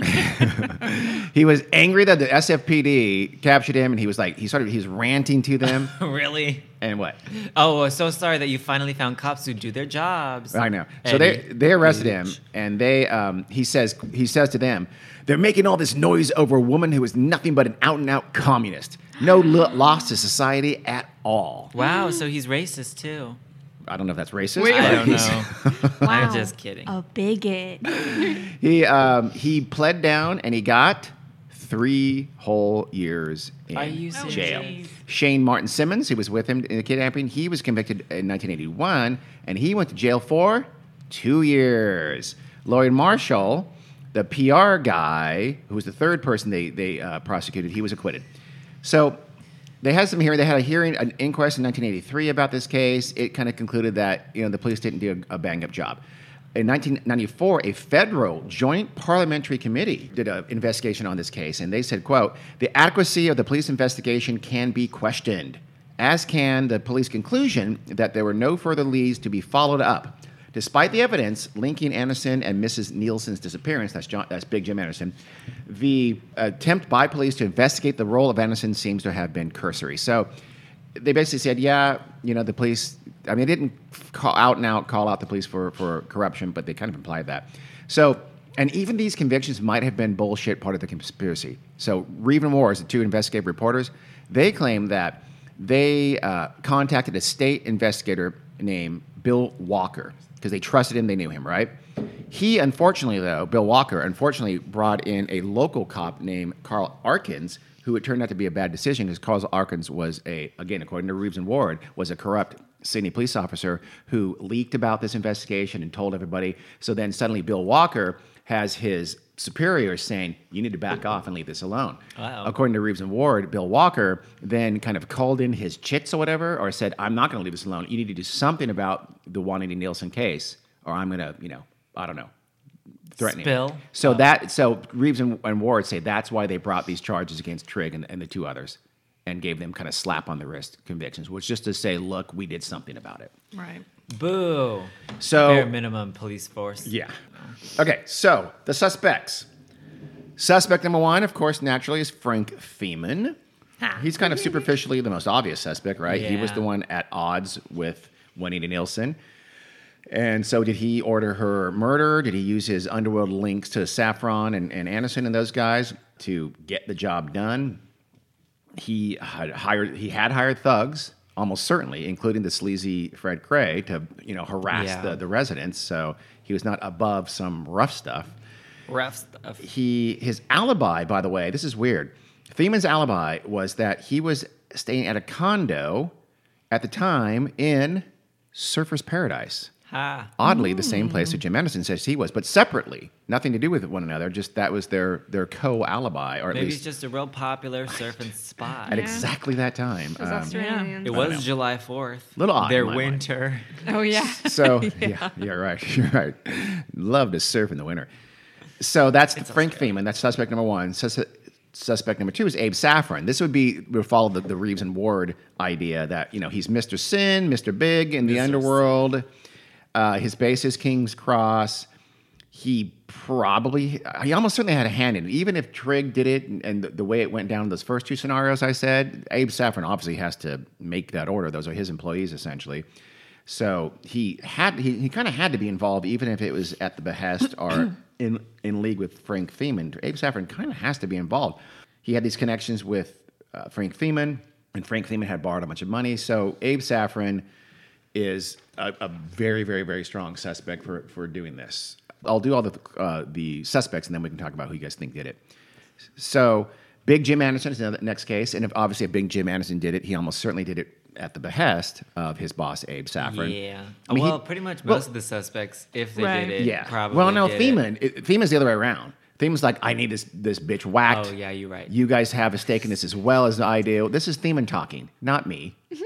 (laughs) he was angry that the SFPD captured him, and he was like, he started, he was ranting to them, (laughs) really? and what? Oh, so sorry that you finally found cops who do their jobs. I know. So they they arrested him, and they um, he says he says to them, they're making all this noise over a woman who is nothing but an out and out communist, no lo- loss to society at all. Wow, so he's racist too. I don't know if that's racist. Wait. I don't know. (laughs) Wow. I'm just kidding. A bigot. (laughs) He um, he pled down and he got three whole years in Are jail. serious? Shane Martin Simmons, who was with him in the kidnapping, he was convicted in 1981, and he went to jail for two years. Lloyd Marshall, the PR guy, who was the third person they they uh, prosecuted, he was acquitted. So they had some hearing. They had a hearing, an inquest in 1983 about this case. It kind of concluded that you know the police didn't do a, a bang up job. In 1994, a federal joint parliamentary committee did an investigation on this case, and they said, "quote The adequacy of the police investigation can be questioned, as can the police conclusion that there were no further leads to be followed up." Despite the evidence linking Anderson and Mrs. Nielsen's disappearance, that's, John, that's Big Jim Anderson, the attempt by police to investigate the role of Anderson seems to have been cursory. So they basically said, yeah, you know, the police, I mean, they didn't call out and out call out the police for, for corruption, but they kind of implied that. So, and even these convictions might have been bullshit part of the conspiracy. So Reeve Wars, the two investigative reporters, they claim that they uh, contacted a state investigator named Bill Walker because they trusted him, they knew him, right? He, unfortunately, though, Bill Walker, unfortunately brought in a local cop named Carl Arkins, who it turned out to be a bad decision because Carl Arkins was a, again, according to Reeves and Ward, was a corrupt Sydney police officer who leaked about this investigation and told everybody. So then suddenly Bill Walker has his superiors saying, you need to back off and leave this alone. Wow. According to Reeves and Ward, Bill Walker then kind of called in his chits or whatever, or said, I'm not going to leave this alone. You need to do something about the Juanita Nielsen case, or I'm going to, you know, I don't know, threaten him." Spill? So Oh. that, so Reeves and, and Ward say that's why they brought these charges against Trigg and, and the two others and gave them kind of slap on the wrist convictions, which just to say, look, we did something about it. Right. Boo. So Bare minimum police force. yeah. Okay, so the suspects. Suspect number one, of course, naturally, is Frank Theeman. He's kind of superficially the most obvious suspect, right? He was Yeah. the one at odds with Juanita Nielsen. And so, did he order her murder? Did he use his underworld links to Saffron and, and Anderson and those guys to get the job done? He had hired he had hired thugs, almost certainly, including the sleazy Fred Krahe, to you know harass Yeah. the, the residents. So he was not above some rough stuff Rough stuff. he his alibi, by the way, this is weird. Theeman's alibi was that he was staying at a condo at the time in Surfer's Paradise. Ha. Oddly, the same place that Jim Anderson says he was, but separately, nothing to do with one another. Just that was their their co alibi, or at Maybe it's least just a real popular surfing spot. at Yeah. exactly that time. Those Um, Australians. It was July 4th. Little odd Their in my mind. winter. Oh yeah. So (laughs) yeah. (laughs) you're right. You're right. Love to surf in the winter. So that's Frank Theeman. That's suspect number one. Sus- suspect number two is Abe Saffron. This would be would follow the, the Reeves and Ward idea that you know he's Mr. Sin, Mr. Big in the Mr. underworld. Uh, his base is King's Cross. He probably, he almost certainly had a hand in it. Even if Trigg did it and, and the, the way it went down in those first two scenarios I said, Abe Saffron obviously has to make that order. Those are his employees essentially. So he had he, he kind of had to be involved, even if it was at the behest or (clears throat) in in league with Frank Theeman. Abe Saffron kind of has to be involved. He had these connections with uh, Frank Theeman, and Frank Theeman had borrowed a bunch of money. So Abe Saffron is a, a very, very, very strong suspect for for doing this. I'll do all the uh, the suspects, and then we can talk about who you guys think did it. So, Big Jim Anderson is the next case, and if obviously if Big Jim Anderson did it, he almost certainly did it at the behest of his boss Abe Saffron. Yeah. I mean, he- well, pretty much well- most of the suspects, if they Right. did it, yeah. probably. well, no, did Theeman. It. It, the other way around. Theeman's like, I need this this bitch whacked. Oh, yeah, you're right. You guys have a stake in this as well as I do. This is Theeman talking, not me. (laughs)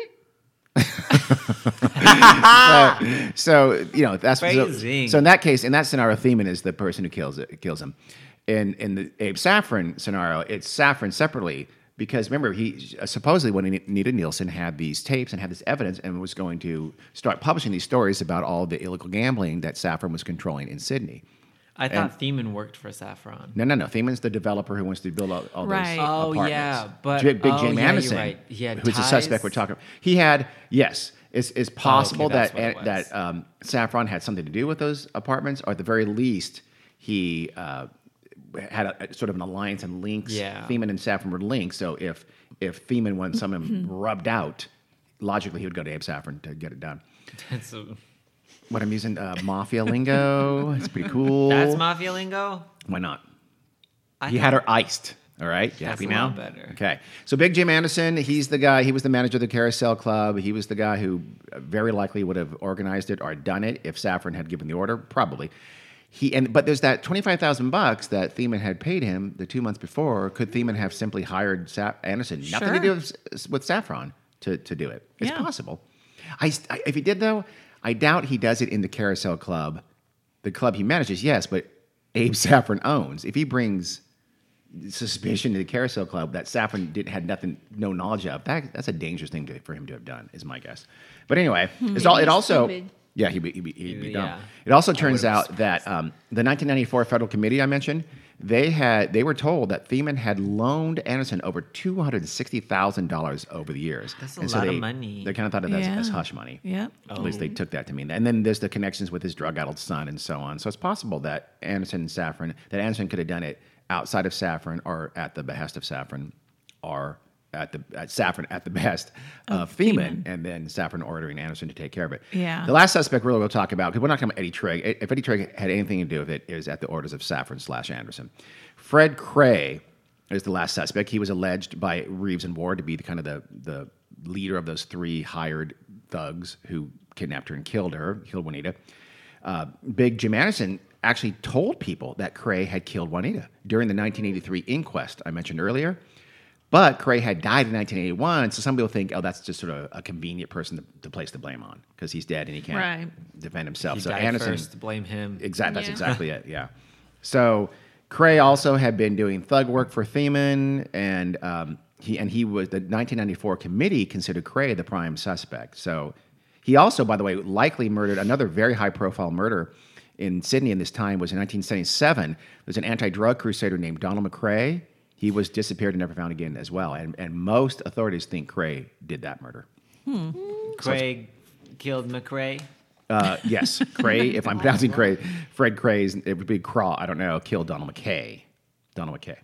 (laughs) so, so, you know that's so, so in that case, in that scenario, Theeman is the person who kills it, kills him. In in the Abe Saffron scenario, it's Saffron separately because remember he supposedly when Anita Nielsen had these tapes and had this evidence and was going to start publishing these stories about all the illegal gambling that Saffron was controlling in Sydney. I thought Theeman worked for Saffron. No, no, no. Theeman's the developer who wants to build all, all Right. those Oh, apartments. yeah, but- J- Big oh, Jim yeah, you're Anderson, right. He had who's the suspect we're ties? talking. He had yes. It's, it's possible that's that what that um, Saffron had something to do with those apartments, or at the very least, he uh, had a, a sort of an alliance and links. Yeah. Theeman and Saffron were linked. So if if Theeman wanted someone (laughs) rubbed out, logically he would go to Abe Saffron to get it done. That's, a- What I'm using uh, mafia lingo. It's pretty cool. that's mafia lingo. Why not? I he had her iced. All right, you happy now? better. Okay, so Big Jim Anderson, he's the guy. He was the manager of the Carousel Club. He was the guy who very likely would have organized it or done it if Saffron had given the order. Probably. He and but there's that twenty five thousand bucks that Theeman had paid him the two months before. Could Theeman have simply hired Sa- Anderson? Nothing to do with, with Saffron to, to do it. It's Yeah. possible. I, I- if he did though, I doubt he does it in the Carousel Club, the club he manages. Yes, but Abe (laughs) Saffron owns. If he brings suspicion to the Carousel Club that Saffron did had nothing, no knowledge of. That that's a dangerous thing to, for him to have done, is my guess. But anyway, hmm, it's all. It also. stupid. Yeah, he'd be, he'd be, he'd be dumb. Yeah. It also turns out that um, the 1994 federal committee I mentioned, they had they were told that Theeman had loaned Anderson over two hundred sixty thousand dollars over the years. That's a And lot of they, money. They kind of thought of that as, Yeah. as hush money. Yep. At least they took that to mean that. And then there's the connections with his drug-addled son and so on. So it's possible that Anderson and Saffron, that Anderson could have done it outside of Saffron or at the behest of Saffron, or at the at Saffron at the of, Of Theeman, Theeman. and then Saffron ordering Anderson to take care of it. Yeah. The last suspect really we'll talk about because we're not talking about Eddie Trigg. If Eddie Trigg had anything to do with it, it was at the orders of Saffron slash Anderson. Fred Krahe is the last suspect. He was alleged by Reeves and Ward to be the kind of the the leader of those three hired thugs who kidnapped her and killed her, killed Juanita. Uh, Big Jim Anderson actually told people that Krahe had killed Juanita during the 1983 inquest I mentioned earlier. But Krahe had died in 1981, so some people think, oh, that's just sort of a convenient person to, to place the blame on because he's dead and he can't Right. defend himself. He so died Anderson, first. Blame him. exactly, that's Yeah. exactly it. Yeah. So Krahe also had been doing thug work for Theeman, and um, he and he was the 1994 committee considered Krahe the prime suspect. So he also, by the way, likely murdered another very high-profile murder in Sydney. In this time was in 1977. There's an anti-drug crusader named Donald McCrae. He was disappeared and never found again as well. And and most authorities think Krahe did that murder. Craig killed McRae. Uh, yes, Krahe. If I'm pronouncing Krahe, Fred Krahe's, it would be Craw. I don't know. Killed Donald Mackay. Donald Mackay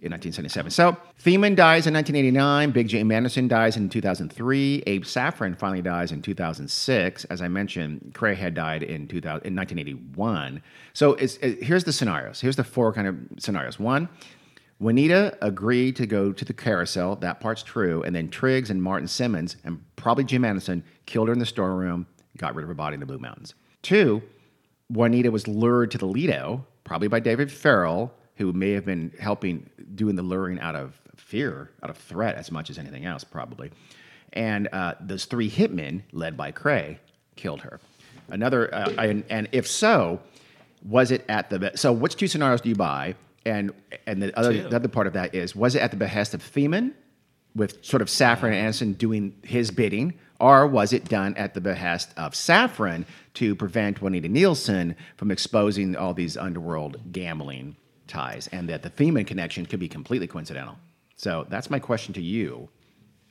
in 1977. So Theeman dies in 1989. Big Jim Anderson dies in 2003. Abe Saffron finally dies in 2006. As I mentioned, Krahe had died in 2000 in 1981. So it's, it, here's the scenarios. Here's the four kind of scenarios. One. Juanita agreed to go to the carousel. That part's true. And then Triggs and Martin Simmons and probably Jim Anderson killed her in the storeroom, got rid of her body in the Blue Mountains. Two, Juanita was lured to the Lido, probably by David Farrell, who may have been helping doing the luring out of fear, out of threat, as much as anything else, probably. And uh, those three hitmen, led by Krahe, killed her. Another, uh, and, and if so, was it at the so? Which two scenarios do you buy? And and the other Two. the other part of that is was it at the behest of Theeman, with sort of Saffron and Anderson doing his bidding, or was it done at the behest of Saffron to prevent Juanita Nielsen from exposing all these underworld gambling ties, and that the Theeman connection could be completely coincidental? So that's my question to you.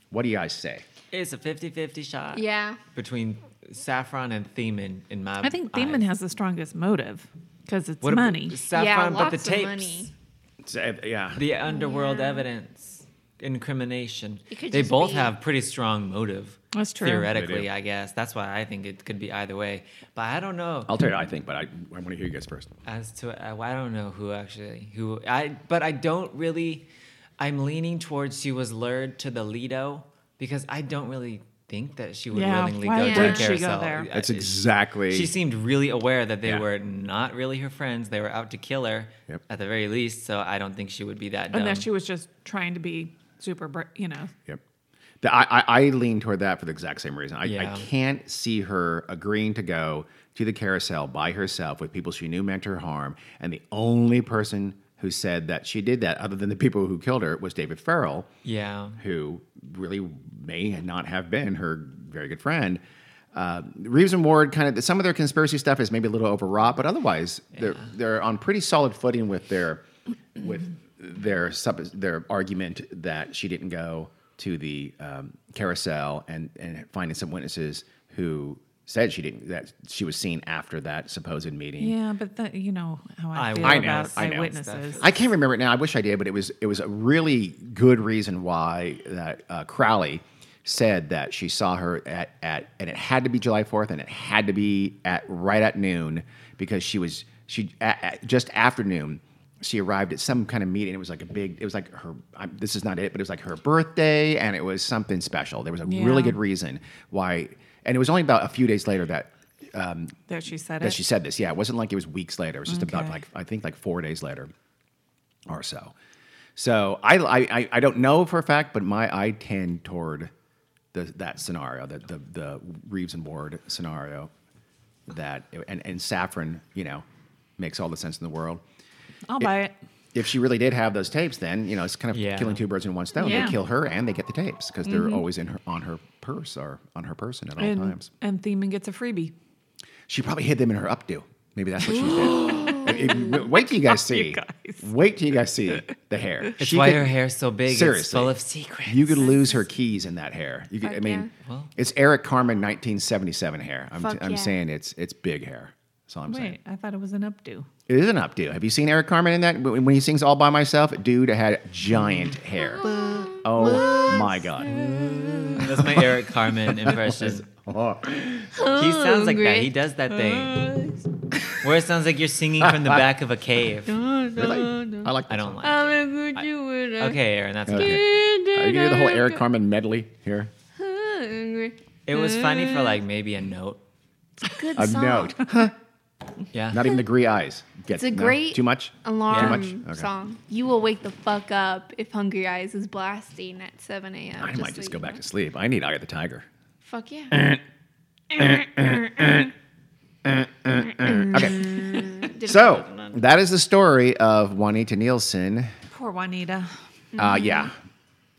What do you guys say? It's a 50-50 shot. Yeah. Between Saffron and Theeman in my I think Damon eyes. has the strongest motive because it's What ab- money. Saffron, yeah, but the lots tapes. of money. yeah. The underworld Yeah. evidence, incrimination. They both be- have pretty strong motive. That's true. Theoretically, I guess that's why I think it could be either way. But I don't know I'll tell you, what I think, but I, I want to hear you guys first. as to uh, I don't know who actually who I. But I don't really. I'm leaning towards she was lured to the Lido because I don't really think that she would Yeah, willingly why go would to the she go carousel. there? That's exactly. She seemed really aware that they Yeah. were not really her friends. They were out to kill her Yep. at the very least. So I don't think she would be that dumb. Unless she was just trying to be super, you know. Yep. The, I, I, I lean toward that for the exact same reason. I, I can't see her agreeing to go to the carousel by herself with people she knew meant her harm, and the only person who said that she did that, other than the people who killed her, was David Farrell, Yeah. who really may not have been her very good friend. Uh, Reeves and Ward kind of some of their conspiracy stuff is maybe a little overwrought, but otherwise they're they're on pretty solid footing with their with their sub, their argument that she didn't go to the um, carousel and and finding some witnesses who said she didn't that she was seen after that supposed meeting. Yeah, but that you know how I, I- feel I know, about I know. eyewitnesses. I can't remember it now. I wish I did, but it was it was a really good reason why that uh, Crowley said that she saw her at, at and it had to be July Fourth, and it had to be at right at noon because she was she at, at just afternoon. She arrived at some kind of meeting. It was like a big. It was like her. i this is not it, but it was like her birthday, and it was something special. There was a really good reason why, and it was only about a few days later that um, that she said that it. she said this. Yeah, it wasn't like it was weeks later. It was just about like I think like four days later, or so. So I, I I- I don't know for a fact, but my I tend toward the that scenario, the the, the Reeves and Ward scenario, that and and Saffron, you know, makes all the sense in the world. I'll buy it. If she really did have those tapes, then you know it's kind of Yeah. killing two birds in one stone. Yeah. They kill her and they get the tapes because they're mm-hmm. always in her on her purse or on her person at all And, times. and Theeman gets a freebie. She probably hid them in her updo. Maybe that's what she did. (gasps) It- it- Wait till you guys see. guys. Wait till you guys see the hair. It's She why could- her hair's so big. It's Seriously. full of secrets. You could lose her keys in that hair. You could, I mean, yeah. Well. it's Eric Carmen 1977 hair. I'm, Fuck I'm yeah. saying it's it's big hair. That's all I'm saying. Wait, I thought it was an updo. It is an updo. Have you seen Eric Carmen in that? When when he sings All By Myself, dude had giant hair. (gasps) Oh my God. That's my Eric Carmen (laughs) impression. Oh. He sounds like that. He does that thing. Where it sounds like you're singing from the back of a cave. (laughs) Really? I like I don't song. like I'm it. a you would Okay, Aaron, that's Okay. okay. Are you gonna do the whole Eric Carmen medley here? It was funny for like uh. maybe a note. Good A song. note. (laughs) Yeah. Not even the gree eyes. Gets, It's a no? great Too much? alarm Too much? Okay. song. You will wake the fuck up if Hungry Eyes is blasting at 7 a.m. I might so just you go back know. to sleep. I need Eye of the Tiger. Fuck yeah. Okay. So that is the story of Juanita Nielsen. Poor Juanita. Uh, yeah.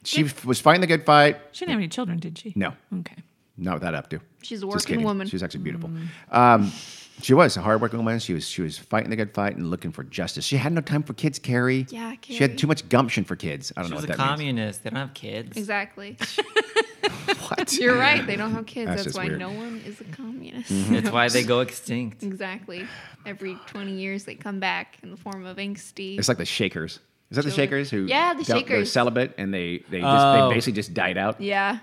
She f- was fighting the good fight. She didn't have any children, did she? No, Okay. not with that up to. She's a working woman. She's actually beautiful. Um, she was a hardworking woman. She was she was fighting the good fight and looking for justice. She had no time for kids, Carrie. Yeah, Carrie. She had too much gumption for kids. I don't She know was what a that means. communist. They don't have kids. Exactly. (laughs) (laughs) What? You're right. They don't have kids. That's That's, why weird. no one is a communist. Mm-hmm. It's why they (laughs) go extinct. exactly. Every 20 years they come back in the form of angsty. It's like the Shakers. Is that the Shakers who? Yeah, the don't- They're Shakers. celibate and they they just Oh. they basically just died out. yeah.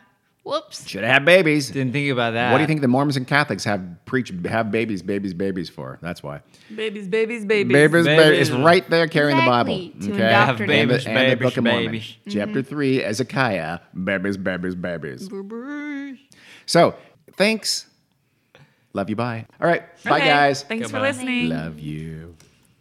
Whoops. Should have had babies. Didn't think about that. What do you think the Mormons and Catholics have preach have babies, babies, babies for? That's why. Babies, babies, babies. Babies, babies. Babies. It's right there carrying Exactly, the to Bible. Okay. Have indoctrinate. And the, babies, and the babies, Book of Mormon. babies. Mm-hmm. Chapter three, Ezekiah. Babies, babies, babies. Brr-brr. So thanks. Love you. Bye. All right. Bye, Okay. guys. Thanks for listening. Love you.